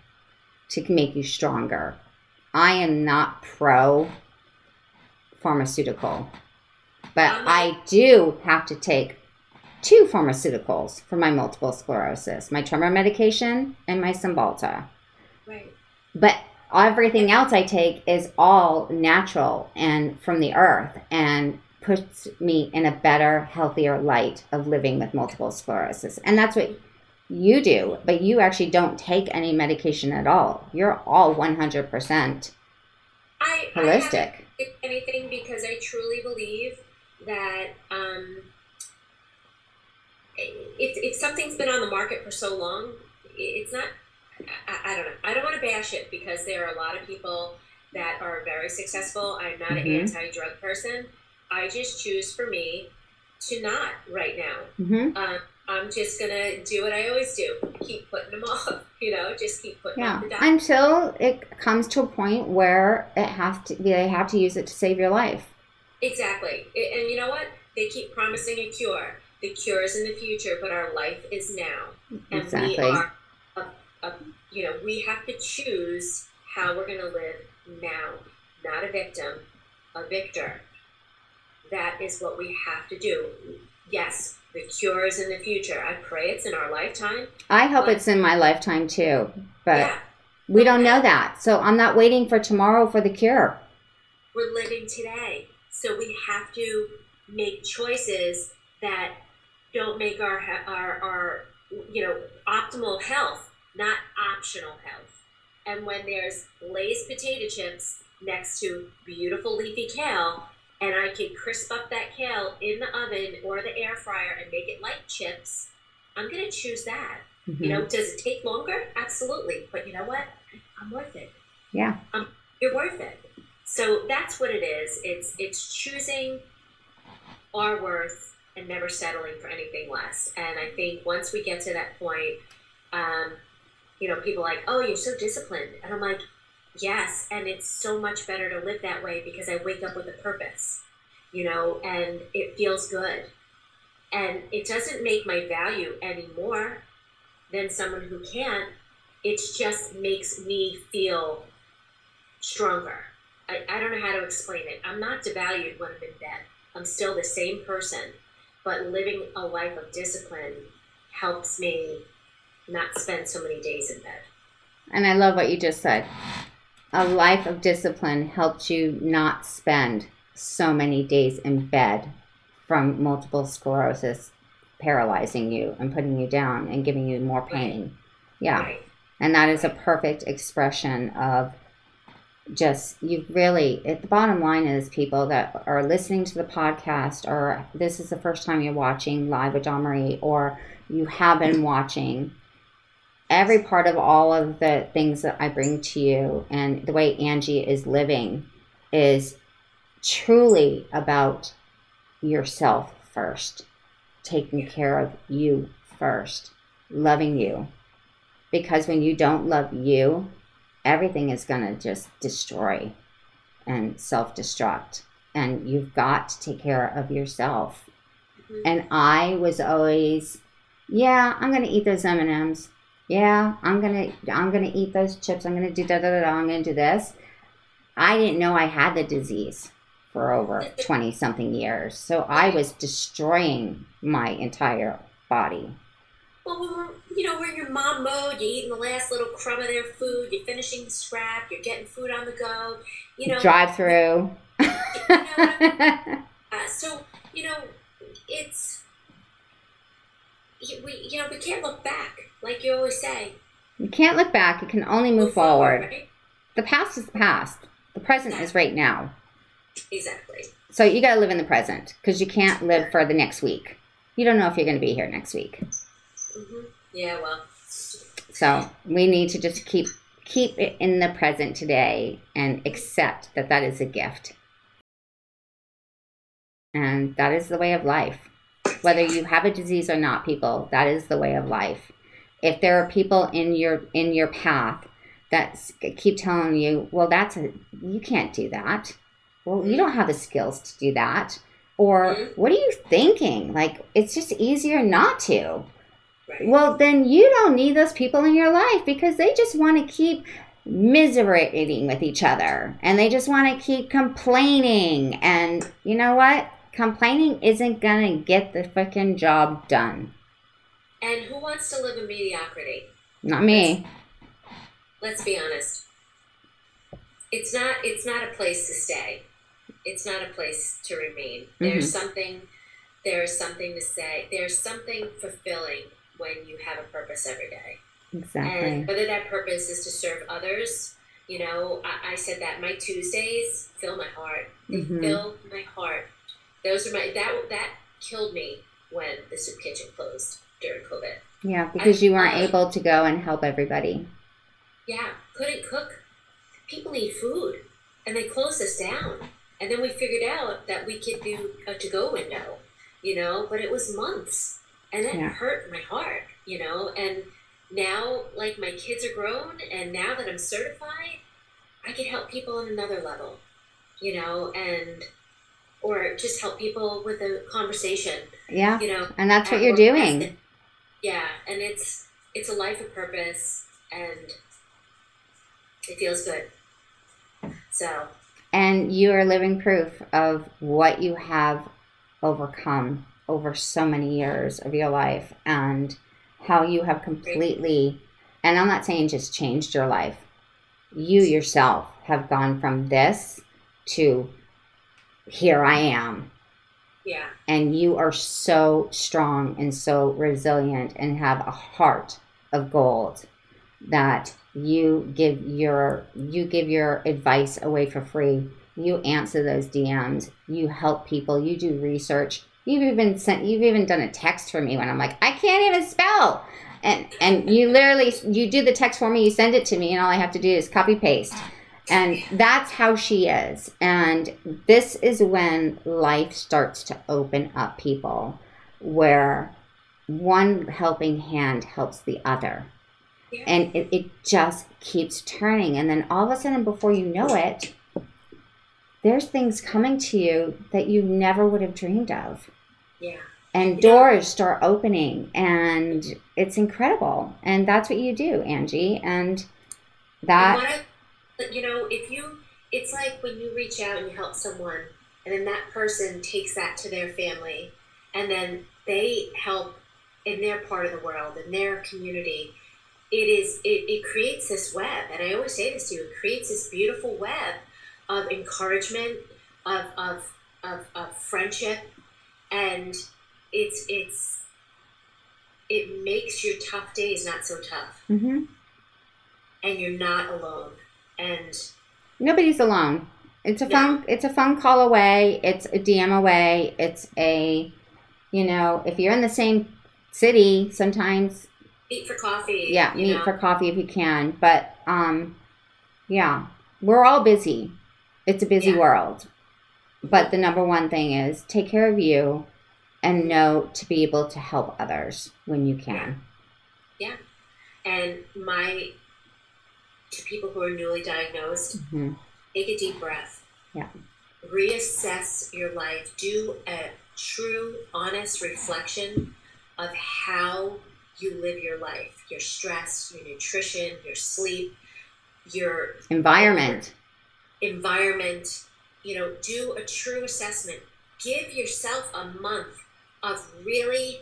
to make you stronger. I am not pro pharmaceutical, but
I'm
I do have to take two pharmaceuticals for my multiple sclerosis my tremor medication and my Cymbalta.
Right.
But everything else I take is all natural and from the earth and puts me in a better, healthier light of living with multiple sclerosis. And that's what you do, but you actually don't take any medication at all. You're all 100%
I, I
holistic.
picked anything because I truly believe that um, if, if something's been on the market for so long, it's not. I, I don't know. I don't want to bash it because there are a lot of people that are very successful. I'm not
Mhm.
an anti-drug person. I just choose for me to not right now.
hmm
Um, I'm just gonna do what I always do: keep putting them off. You know, just keep putting
Yeah, until it comes to a point where it has to. They have to use it to save your life.
Exactly. And you know what? They keep promising a cure. The cure is in the future, but our life is now. And
Exactly.
we are, a, you know, we have to choose how we're going to live now. Not a victim, a victor. That is what we have to do. Yes, the cure is in the future. I pray it's in our lifetime.
I hope it's in my lifetime too, but
yeah,
we don't know that. So I'm not waiting for tomorrow for the cure.
we're living today. So we have to make choices that don't make our our our you know optimal health, not optional health. And when there's Lay's potato chips next to beautiful leafy kale, and I can crisp up that kale in the oven or the air fryer and make it like chips, I'm gonna choose that.
Mhm.
You know, does it take longer? Absolutely. But you know what? I'm worth it
Yeah.
Um, you're worth it. So that's what it is. It's it's choosing our worth and never settling for anything less. And I think once we get to that point, um, you know, people like, oh, you're so disciplined, and I'm like, yes, and it's so much better to live that way because I wake up with a purpose, you know, and it feels good, and it doesn't make my value any more than someone who can't. It just makes me feel stronger. I, I don't know how to explain it. I'm not devalued when I'm in bed. I'm still the same person, but living a life of discipline helps me not spend so many days in bed.
And I love what you just said. A life of discipline helps you not spend so many days in bed from multiple sclerosis paralyzing you and putting you down and giving you more pain. Yeah.
Right.
And that is a perfect expression of just you really it, the bottom line is people that are listening to the podcast or this is the first time you're watching live with Dawn Marie or you have been watching every part of all of the things that I bring to you and the way Angie is living is truly about yourself first, taking care of you first, loving you. Because when you don't love you, everything is going to just destroy and self destruct. And you've got to take care of yourself.
Mhm.
And I was always, yeah, I'm going to eat those M&Ms. Yeah, I'm to I'm to eat those chips. I'm to do da da da da. I'm to do this. I didn't know I had the disease for over 20 something years. So I was destroying my entire body.
Well, we're, you know, we're in your mom mode. You're eating the last little crumb of their food. You're finishing the scrap. You're getting food on the go. You know,
Drive through.
Uh, so you know, it's we you know we can't look back like you always say.
you can't look back. You can only move forward.
right?
The past is the past. The present is right now.
Exactly.
So you got to live in the present because you can't live for the next week. You don't know if you're going to be here next week.
hmm Yeah. Well.
So we need to just keep keep it in the present today and accept that that is a gift. And that is the way of life. Whether you have a disease or not, people, that is the way of life. If there are people in your in your path that keep telling you, "Well, that's a you can't do that." Well, you don't have the skills to do that. Or
Mhm.
what are you thinking? Like it's just easier not to.
Right.
Well, then you don't need those people in your life because they just want to keep miserating with each other and they just want to keep complaining. And you know what? Complaining isn't gonna get the freaking job done.
And who wants to live in mediocrity?
Not me.
Let's be honest. It's not it's not a place to stay. It's not a place to remain. There's something there's something to say. There's something fulfilling when you have a purpose every day.
Exactly.
And whether that purpose is to serve others, you know, I, I said that my Tuesdays fill my heart. They
Mhm.
fill my heart. Those are my that that killed me when the soup kitchen closed during COVID.
Yeah, because you weren't
I-
able to go and help everybody.
Yeah, couldn't cook. People need food, and they closed us down. And then we figured out that we could do a to-go window, you know. But it was months, and that
Yeah.
hurt my heart, you know. And now, like my kids are grown, and now that I'm certified, I can help people on another level, you know, and or just help people with a conversation,
Yeah.
you know.
And that's what you're doing.
Yeah, and it's it's a life of purpose, and it feels good. So
And you are living proof of what you have overcome over so many years of your life and how you have completely, and I'm not saying just changed your life, you yourself have gone from this to here I am.
yeah,
And you are so strong and so resilient and have a heart of gold that you give your you give your advice away for free. You answer those DMs. You help people. You do research. You've even sent. You've even done a text for me when I'm like, I can't even spell. And and you literally you do the text for me. You send it to me, and all I have to do is copy paste. And that's how she is. And this is when life starts to open up people, where one helping hand helps the other.
Yeah,
and it, it just keeps turning. And then all of a sudden before you know it there's things coming to you that you never would have dreamed of.
Yeah.
and
Yeah.
doors start opening. And it's incredible. And that's what you do angie. And that
I, you know, if you, it's like when you reach out and you help someone, and then that person takes that to their family, and then they help in their part of the world, in their community. It is, it, it creates this web, and I always say this to you, it creates this beautiful web of encouragement, of, of, of, of friendship, and it's, it's, it makes your tough days not so tough,
Mhm.
and you're not alone. And
nobody's alone it's a
No.
phone it's a phone call away it's a dm away it's a you know if you're in the same city sometimes
meet for coffee.
yeah meet
know.
for coffee if you can but um yeah we're all busy it's a busy
Yeah.
world but the number one thing is take care of you and know to be able to help others when you can Yeah.
And my to people who are newly diagnosed,
Mhm.
take a deep breath.
Yeah.
Reassess your life. Do a true, honest reflection of how you live your life. Your stress, your nutrition, your sleep, your
environment
environment, you know, do a true assessment. Give yourself a month of really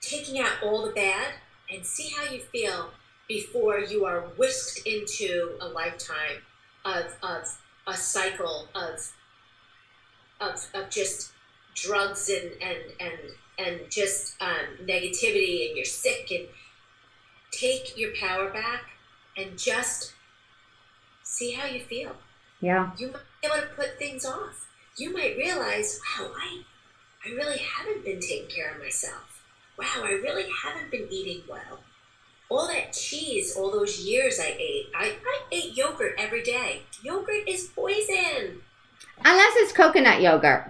taking out all the bad and see how you feel before you are whisked into a lifetime of, of a cycle of, of, of just drugs and, and, and, and just um, negativity and you're sick and take your power back and just see how you feel.
yeah
You might be able to put things off. You might realize, wow, I, I really haven't been taking care of myself. Wow, I really haven't been eating well. All that cheese, all those years I ate, I, I ate yogurt every day. Yogurt is poison.
unless it's coconut yogurt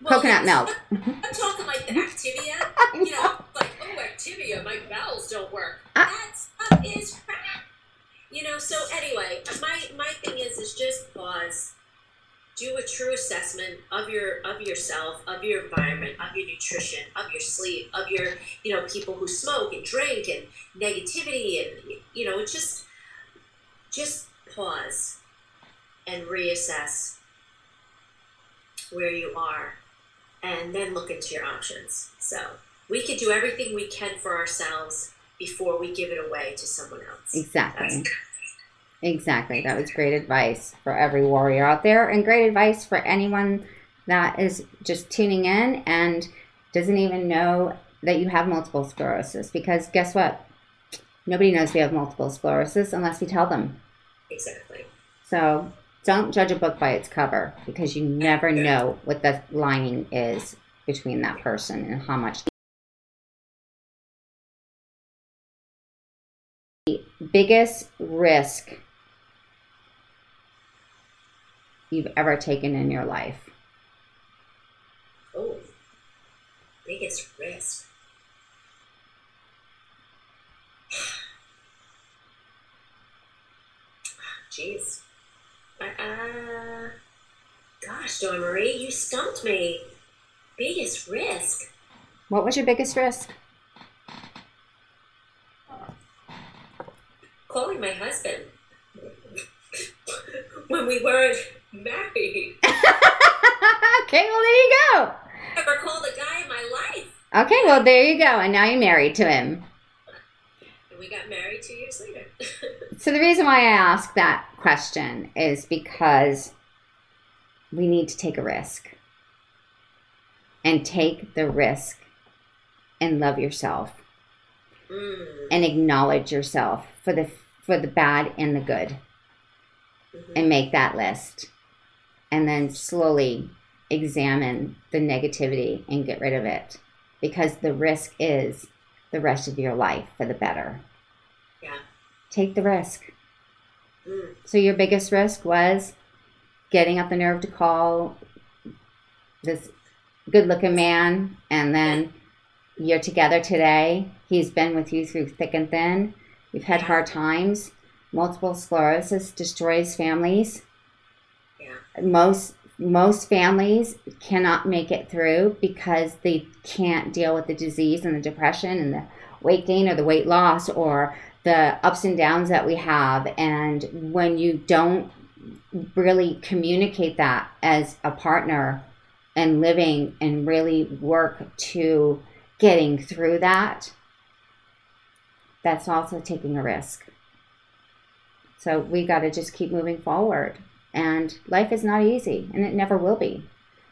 Well,
coconut milk
I'm talking like the Activia. You know, like, oh, Activia, my bowels don't work.
Ah.
That stuff is crap. You know, so anyway, my, my thing is, is just pause. Do a true assessment of your of yourself, of your environment, of your nutrition, of your sleep, of your you know people who smoke and drink and negativity and you know just just pause and reassess where you are and then look into your options. So we can do everything we can for ourselves before we give it away to someone else.
Exactly.
That's-
Exactly. That was great advice for every warrior out there, and great advice for anyone that is just tuning in and doesn't even know that you have multiple sclerosis. Because guess what? Nobody knows we have multiple sclerosis unless we tell them.
Exactly.
So don't judge a book by its cover because you never know what the lining is between that person and how much. The biggest risk you've ever taken in your life.
Oh, biggest risk. Jeez. Uh, gosh, Dawn Marie, you stumped me. Biggest risk.
What was your biggest risk?
Calling my husband when we weren't married.
okay, well, there you go.
Never called a guy in my life.
Okay, well, there you go. And now you're married to him.
And we got married two years later.
So the reason why I ask that question is because we need to take a risk. And take the risk and love yourself
mm.
and acknowledge yourself for the for the bad and the good
mhm.
and make that list. And then slowly examine the negativity and get rid of it because the risk is the rest of your life for the better.
Yeah.
Take the risk.
Mm.
So your biggest risk was getting up the nerve to call this good-looking man, and then you're together today. He's been with you through thick and thin. You've had hard times. Multiple sclerosis destroys families. Most most families cannot make it through because they can't deal with the disease and the depression and the weight gain or the weight loss or the ups and downs that we have. And when you don't really communicate that as a partner and living and really work to getting through that, that's also taking a risk. So we got to just keep moving forward. And life is not easy, and it never will be.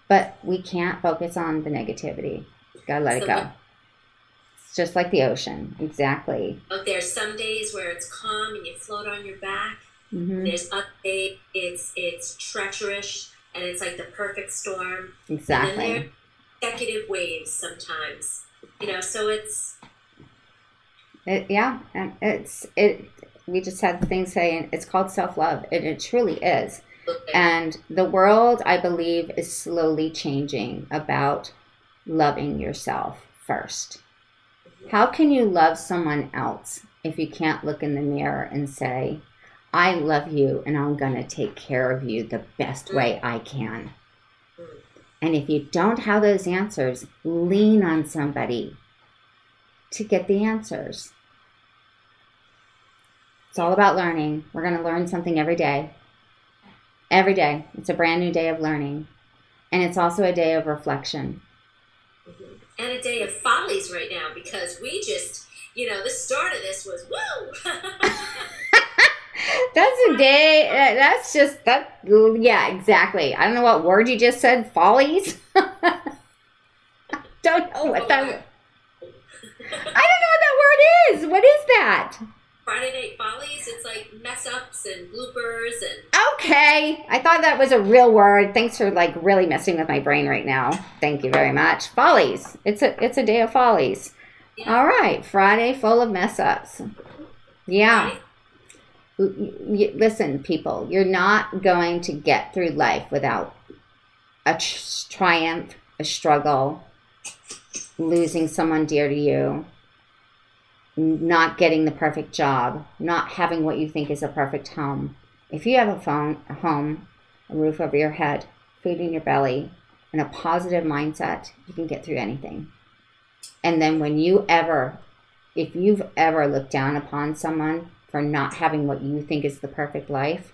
But we can't focus on the negativity. Gotta let it go.
what-
It's just like the ocean. Exactly.
Out there's some days where it's calm and you float on your back.
hmm
There's other days it's it's treacherous and it's like the perfect storm. And
Exactly.
consecutive waves sometimes. You know, so it's
It, yeah, and it's it. We just had the thing saying it's called self love, and it truly is. And the world, I believe, is slowly changing about loving yourself first. How can you love someone else if you can't look in the mirror and say, I love you and I'm going to take care of you the best way mm. I can? Mm. And if you don't have those answers, lean on somebody to get the answers. It's all about learning. We're going to learn something every day. Every day. It's a brand new day of learning. And it's also a day of reflection.
and a day of follies right now because we just you know the start of this was woo
That's a day. uh, That's just that. Yeah, exactly. I don't know what word you just said. Follies. don't know what that. I don't know what that word is. What is that?
Friday Night Follies. It's like mess ups and bloopers and
Okay, I thought that was a real word. Thanks for like really messing with my brain right now. Thank you very much. Follies. It's a it's a day of follies.
Yeah.
All right, Friday full of mess ups. Yeah.
Right?
Listen, people, you're not going to get through life without a tr- triumph, a struggle, losing someone dear to you, not getting the perfect job, not having what you think is a perfect home. If you have a phone, a home, a roof over your head, food in your belly, and a positive mindset, you can get through anything. And then when you ever, if you've ever looked down upon someone for not having what you think is the perfect life,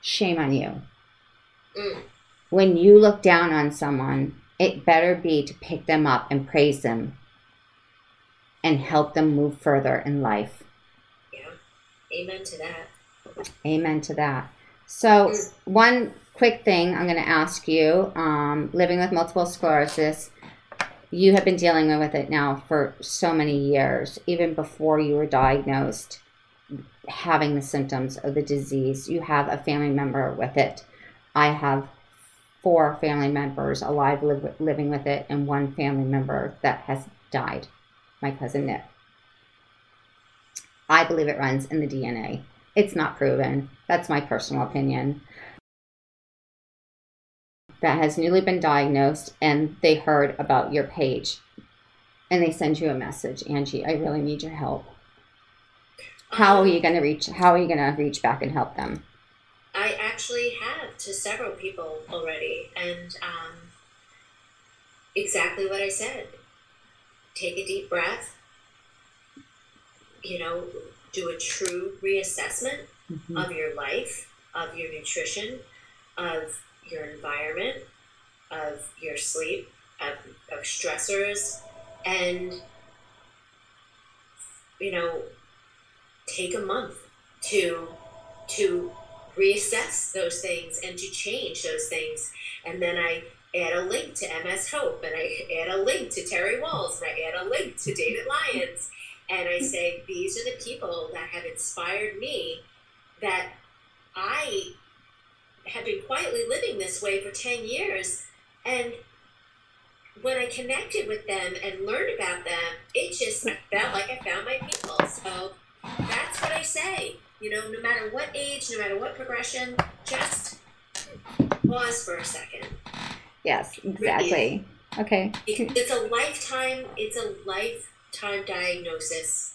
shame on you.
Mm.
when you look down on someone, it better be to pick them up and praise them and help them move further in life.
Yeah. Amen to that.
Amen to that. So, one quick thing I'm going to ask you um, living with multiple sclerosis, you have been dealing with it now for so many years, even before you were diagnosed having the symptoms of the disease. You have a family member with it. I have four family members alive live, living with it, and one family member that has died, my cousin Nick. I believe it runs in the DNA. It's not proven. That's my personal opinion. That has newly been diagnosed, and they heard about your page. And they send you a message, Angie, I really need your help. How are you going to reach? How are you going to reach back and help them?
I actually have to several people already, and um, exactly what I said. Take a deep breath. You know, do a true reassessment
Mm-hmm.
of your life, of your nutrition, of your environment, of your sleep, of, of stressors, and you know, take a month to to reassess those things and to change those things. And then I add a link to MS Hope and I add a link to Terry Wahls and I add a link to David Lyons. And I say, these are the people that have inspired me that I have been quietly living this way for 10 years. And when I connected with them and learned about them, it just felt like I found my people. So that's what I say. You know, no matter what age, no matter what progression, just pause for a second.
Yes, exactly. Okay.
It- It's a lifetime. It's a lifetime diagnosis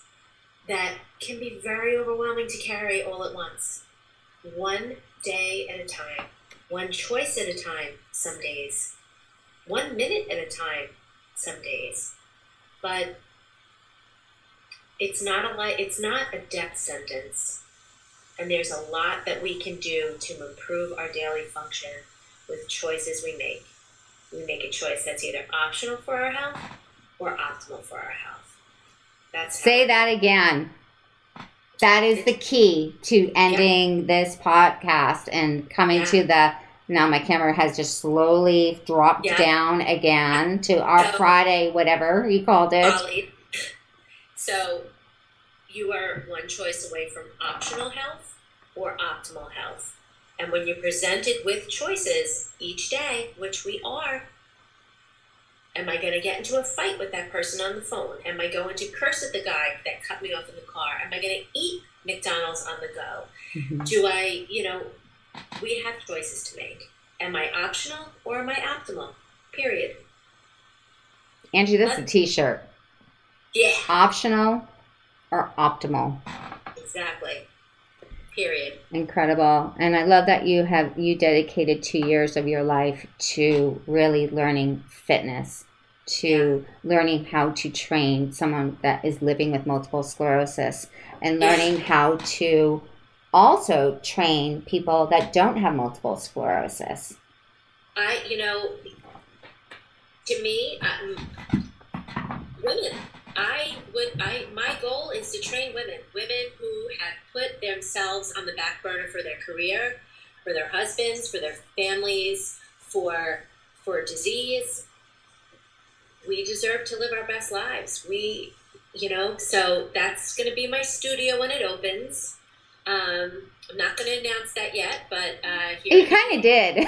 that can be very overwhelming to carry all at once. One day at a time, one choice at a time. Some days, one minute at a time. Some days, but it's not a li- It's not a death sentence, and there's a lot that we can do to improve our daily function with choices we make. We make a choice that's either optional for our health or optimal for our health. That's
Say that again. That is the key to ending this podcast and coming
Yeah.
to the. Now my camera has just slowly dropped
Yeah.
down again to our
So-
Friday, whatever you called it.
Ollie. So you are one choice away from optional health or optimal health. And when you're presented with choices each day, which we are, am I going to get into a fight with that person on the phone? Am I going to curse at the guy that cut me off in the car? Am I going to eat McDonald's on the go?
Mhm.
Do I, you know, we have choices to make. Am I optional or am I optimal? Period.
Angie, that's a T-shirt.
Yeah,
Optional or optimal.
exactly. Period.
Incredible. And I love that you have you dedicated 2 years of your life to really learning fitness, to learning how to train someone that is living with multiple sclerosis and
Yeah.
learning how to also train people that don't have multiple sclerosis.
I, you know, to me, um, women. I would. I my goal is to train women. Women who have put themselves on the back burner for their career, for their husbands, for their families, for for disease. We deserve to live our best lives. We, you know, so that's going to be my studio when it opens. Um, I'm not going to announce that yet, but uh, here
You kind of did.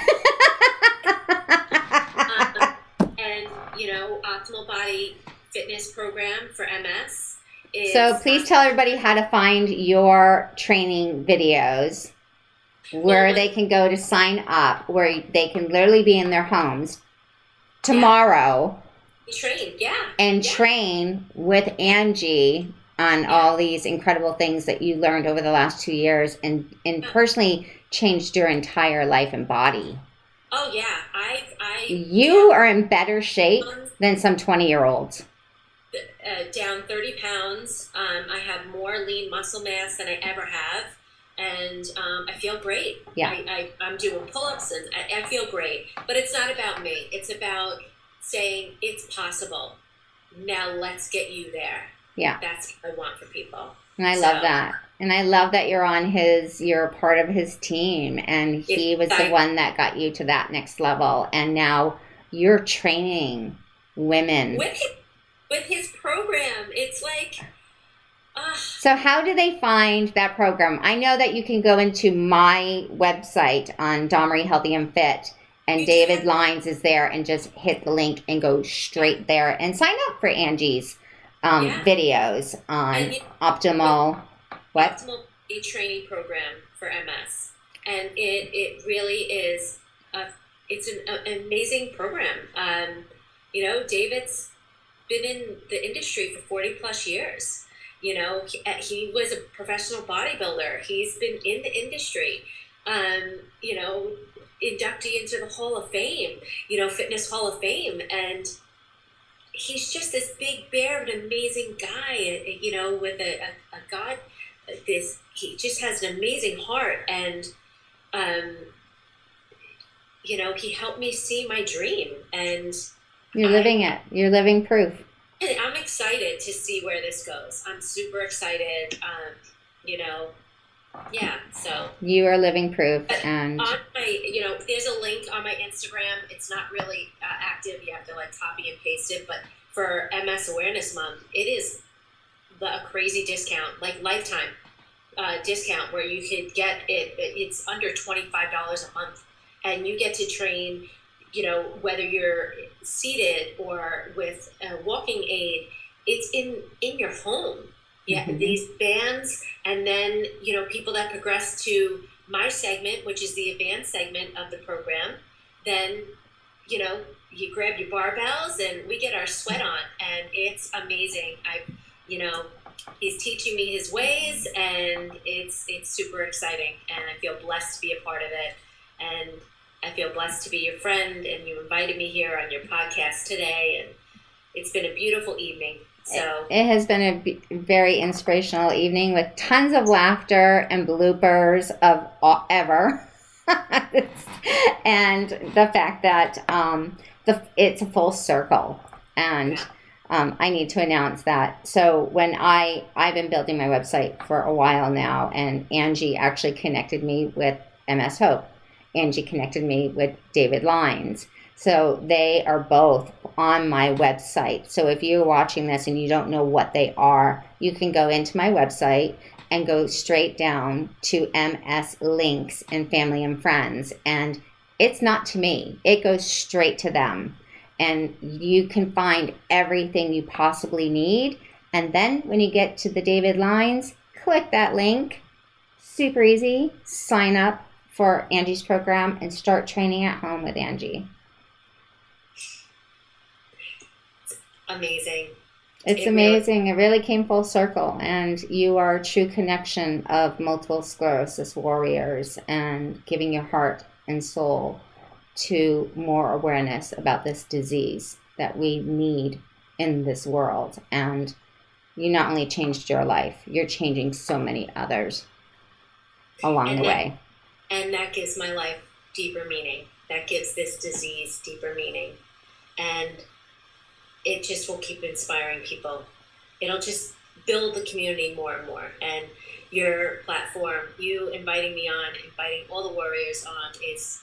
um, and you know, optimal body fitness program for MS. Is,
so please tell everybody how to find your training videos where
Well,
they can go to sign up where they can literally be in their homes tomorrow
train. Yeah,
and
Yeah.
train with Angie on
Yeah.
all these incredible things that you learned over the last 2 years and and
Yeah.
personally changed your entire life and body.
Oh yeah, I I
You are in better shape than some 20-year-olds.
Uh, down thirty pounds. Um, I have more lean muscle mass than I ever have. and um, I feel great.
Yeah.
I, I, am doing pull ups and I, I feel great. But it's not about me, it's about saying it's possible. Now let's get you there.
Yeah.
That's what I want for people.
And I so, love that. And I love that you're on his, you're part of his team. And he was I, the one that got you to that next level. And now you're training women.
His, with his program. It's like,
so, how do they find that program? I know that you can go into my website on Dawn Marie Healthy and Fit, and David Lyons is there, and just hit the link and go straight there and sign up for Angie's um, yeah. videos on Optimal. What?
Optimal a training program for MS, and it it really is a it's an, an amazing program. Um, you know, David's been in the industry for forty plus years you know, he, uh, he was a professional bodybuilder. He's been in the industry. Um, you know, inductee into the Hall of Fame, you know, Fitness Hall of Fame. And he's just this big bear, of an amazing guy, uh, you know, with a, a, a God, this, he just has an amazing heart. And, um, you know, he helped me see my dream. And
you're living I, it, you're living proof.
I'm excited to see where this goes. I'm super excited. Um, you know, yeah. So
you are living proof, and
on my, you know, there's a link on my Instagram. It's not really uh, active. You have to like copy and paste it. But for MS Awareness Month, it is the, a crazy discount, like lifetime uh, discount, where you could get it. It's under twenty five dollars a month, and you get to train you know, whether you're seated or with a walking aid, it's in in your home. Yeah, mm-hmm. these bands, and then you know, people that progress to my segment, which is the advanced segment of the program, then you know, you grab your barbells and we get our sweat on, and it's amazing. I, you know, he's teaching me his ways, and it's it's super exciting, and I feel blessed to be a part of it, and I feel blessed to be your friend, and you invited me here on your podcast today, and it's been a beautiful evening. So
it has been a b- very inspirational evening with tons of laughter and bloopers of all, ever, and the fact that um, the it's a full circle, and um, I need to announce that. So when I I've been building my website for a while now, and Angie actually connected me with MS Hope Angie connected me with David Lyons. So they are both on my website. So if you're watching this and you don't know what they are, you can go into my website and go straight down to MS Links and Family and Friends. And it's not to me, it goes straight to them. And you can find everything you possibly need. And then when you get to the David Lyons, click that link. Super easy. Sign up for Angie's program and start training at home with Angie.
Amazing.
It's it amazing. Really- it really came full circle, and you are a true connection of multiple sclerosis warriors and giving your heart and soul to more awareness about this disease that we need in this world. And you not only changed your life, you're changing so many others along and the way
and that gives my life deeper meaning. That gives this disease deeper meaning. And it just will keep inspiring people. It'll just build the community more and more. And your platform, you inviting me on, inviting all the warriors on, is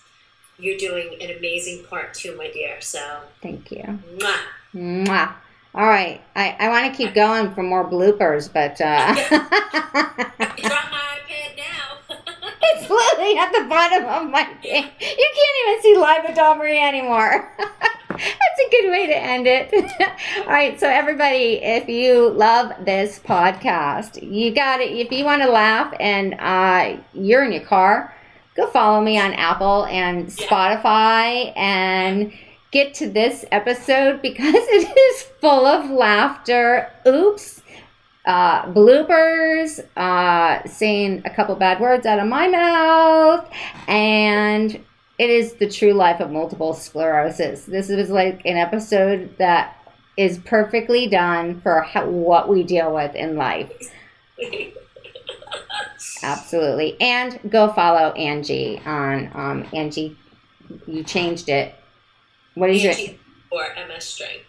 you're doing an amazing part too, my dear. So
thank you. Mwah. Mwah. All right, I, I want to keep going for more bloopers, but uh...
drop my iPad now
literally at the bottom of my thing. You can't even see live Adomri anymore. That's a good way to end it. All right, so everybody, if you love this podcast, you got it. If you want to laugh and uh, you're in your car, go follow me on Apple and Spotify and get to this episode because it is full of laughter. Oops uh, bloopers, uh, saying a couple bad words out of my mouth, and it is the true life of multiple sclerosis. This is like an episode that is perfectly done for how, what we deal with in life. absolutely. And go follow Angie on um, Angie. You changed it. What is
Angie
it?
or MS Strength.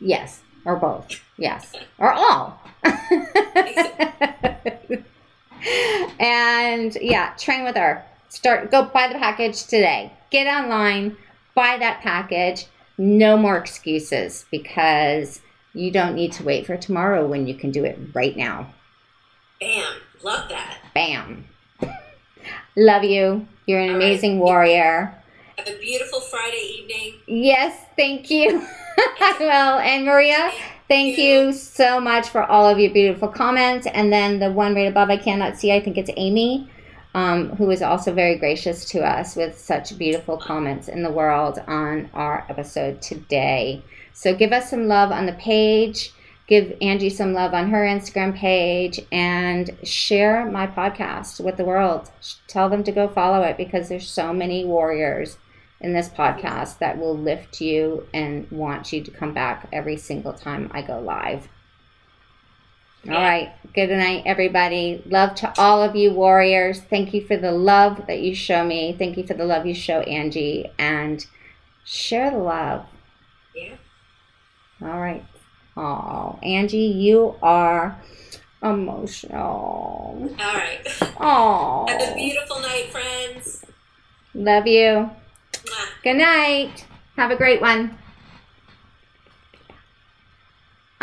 Yes, or both. Yes, or all. And yeah, train with her. Start. Go buy the package today. Get online. Buy that package. No more excuses because you don't need to wait for tomorrow when you can do it right now.
Bam. Love that.
Bam. Love you. You're an
All right.
amazing warrior.
Have a beautiful Friday evening.
Yes, thank you. I will. And Maria, thank you so much for all of your beautiful comments. And then the one right above, I cannot see, I think it's Amy, um, who is also very gracious to us with such beautiful comments in the world on our episode today. So give us some love on the page. Give Angie some love on her Instagram page and share my podcast with the world. Tell them to go follow it because there's so many warriors in this podcast that will lift you and want you to come back every single time I go live. All right. Good night, everybody. Love to all of you warriors. Thank you for the love that you show me. Thank you for the love you show Angie. And share the love.
Yeah.
All right. Oh, Angie, you are emotional.
All right.
Oh,
Have a beautiful night, friends.
love you. Good night. Have a great one.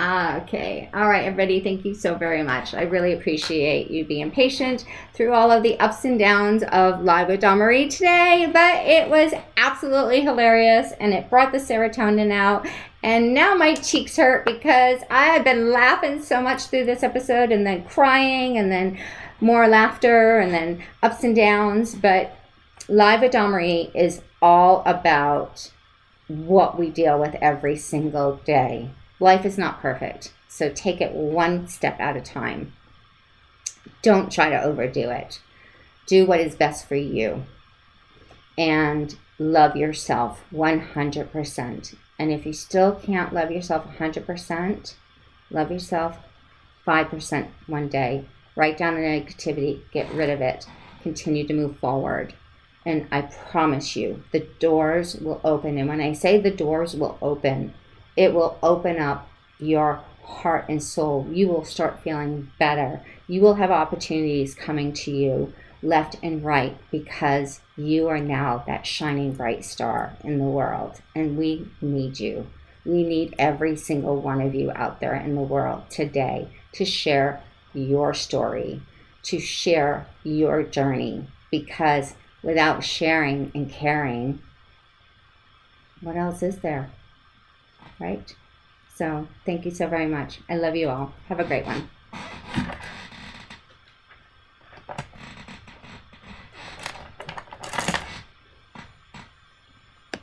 Ah, okay. All right, everybody. Thank you so very much. I really appreciate you being patient through all of the ups and downs of Live with Dawn Marie today. But it was absolutely hilarious and it brought the serotonin out. And now my cheeks hurt because I have been laughing so much through this episode and then crying and then more laughter and then ups and downs. But Live Dawn Marie is all about what we deal with every single day. Life is not perfect, so take it one step at a time. Don't try to overdo it. Do what is best for you and love yourself 100%. And if you still can't love yourself 100%, love yourself 5% one day. Write down the negativity, get rid of it, continue to move forward. And I promise you, the doors will open. And when I say the doors will open, it will open up your heart and soul. You will start feeling better. You will have opportunities coming to you left and right because you are now that shining bright star in the world. And we need you. We need every single one of you out there in the world today to share your story, to share your journey because without sharing and caring, what else is there? Right? So, thank you so very much. I love you all. Have a great one.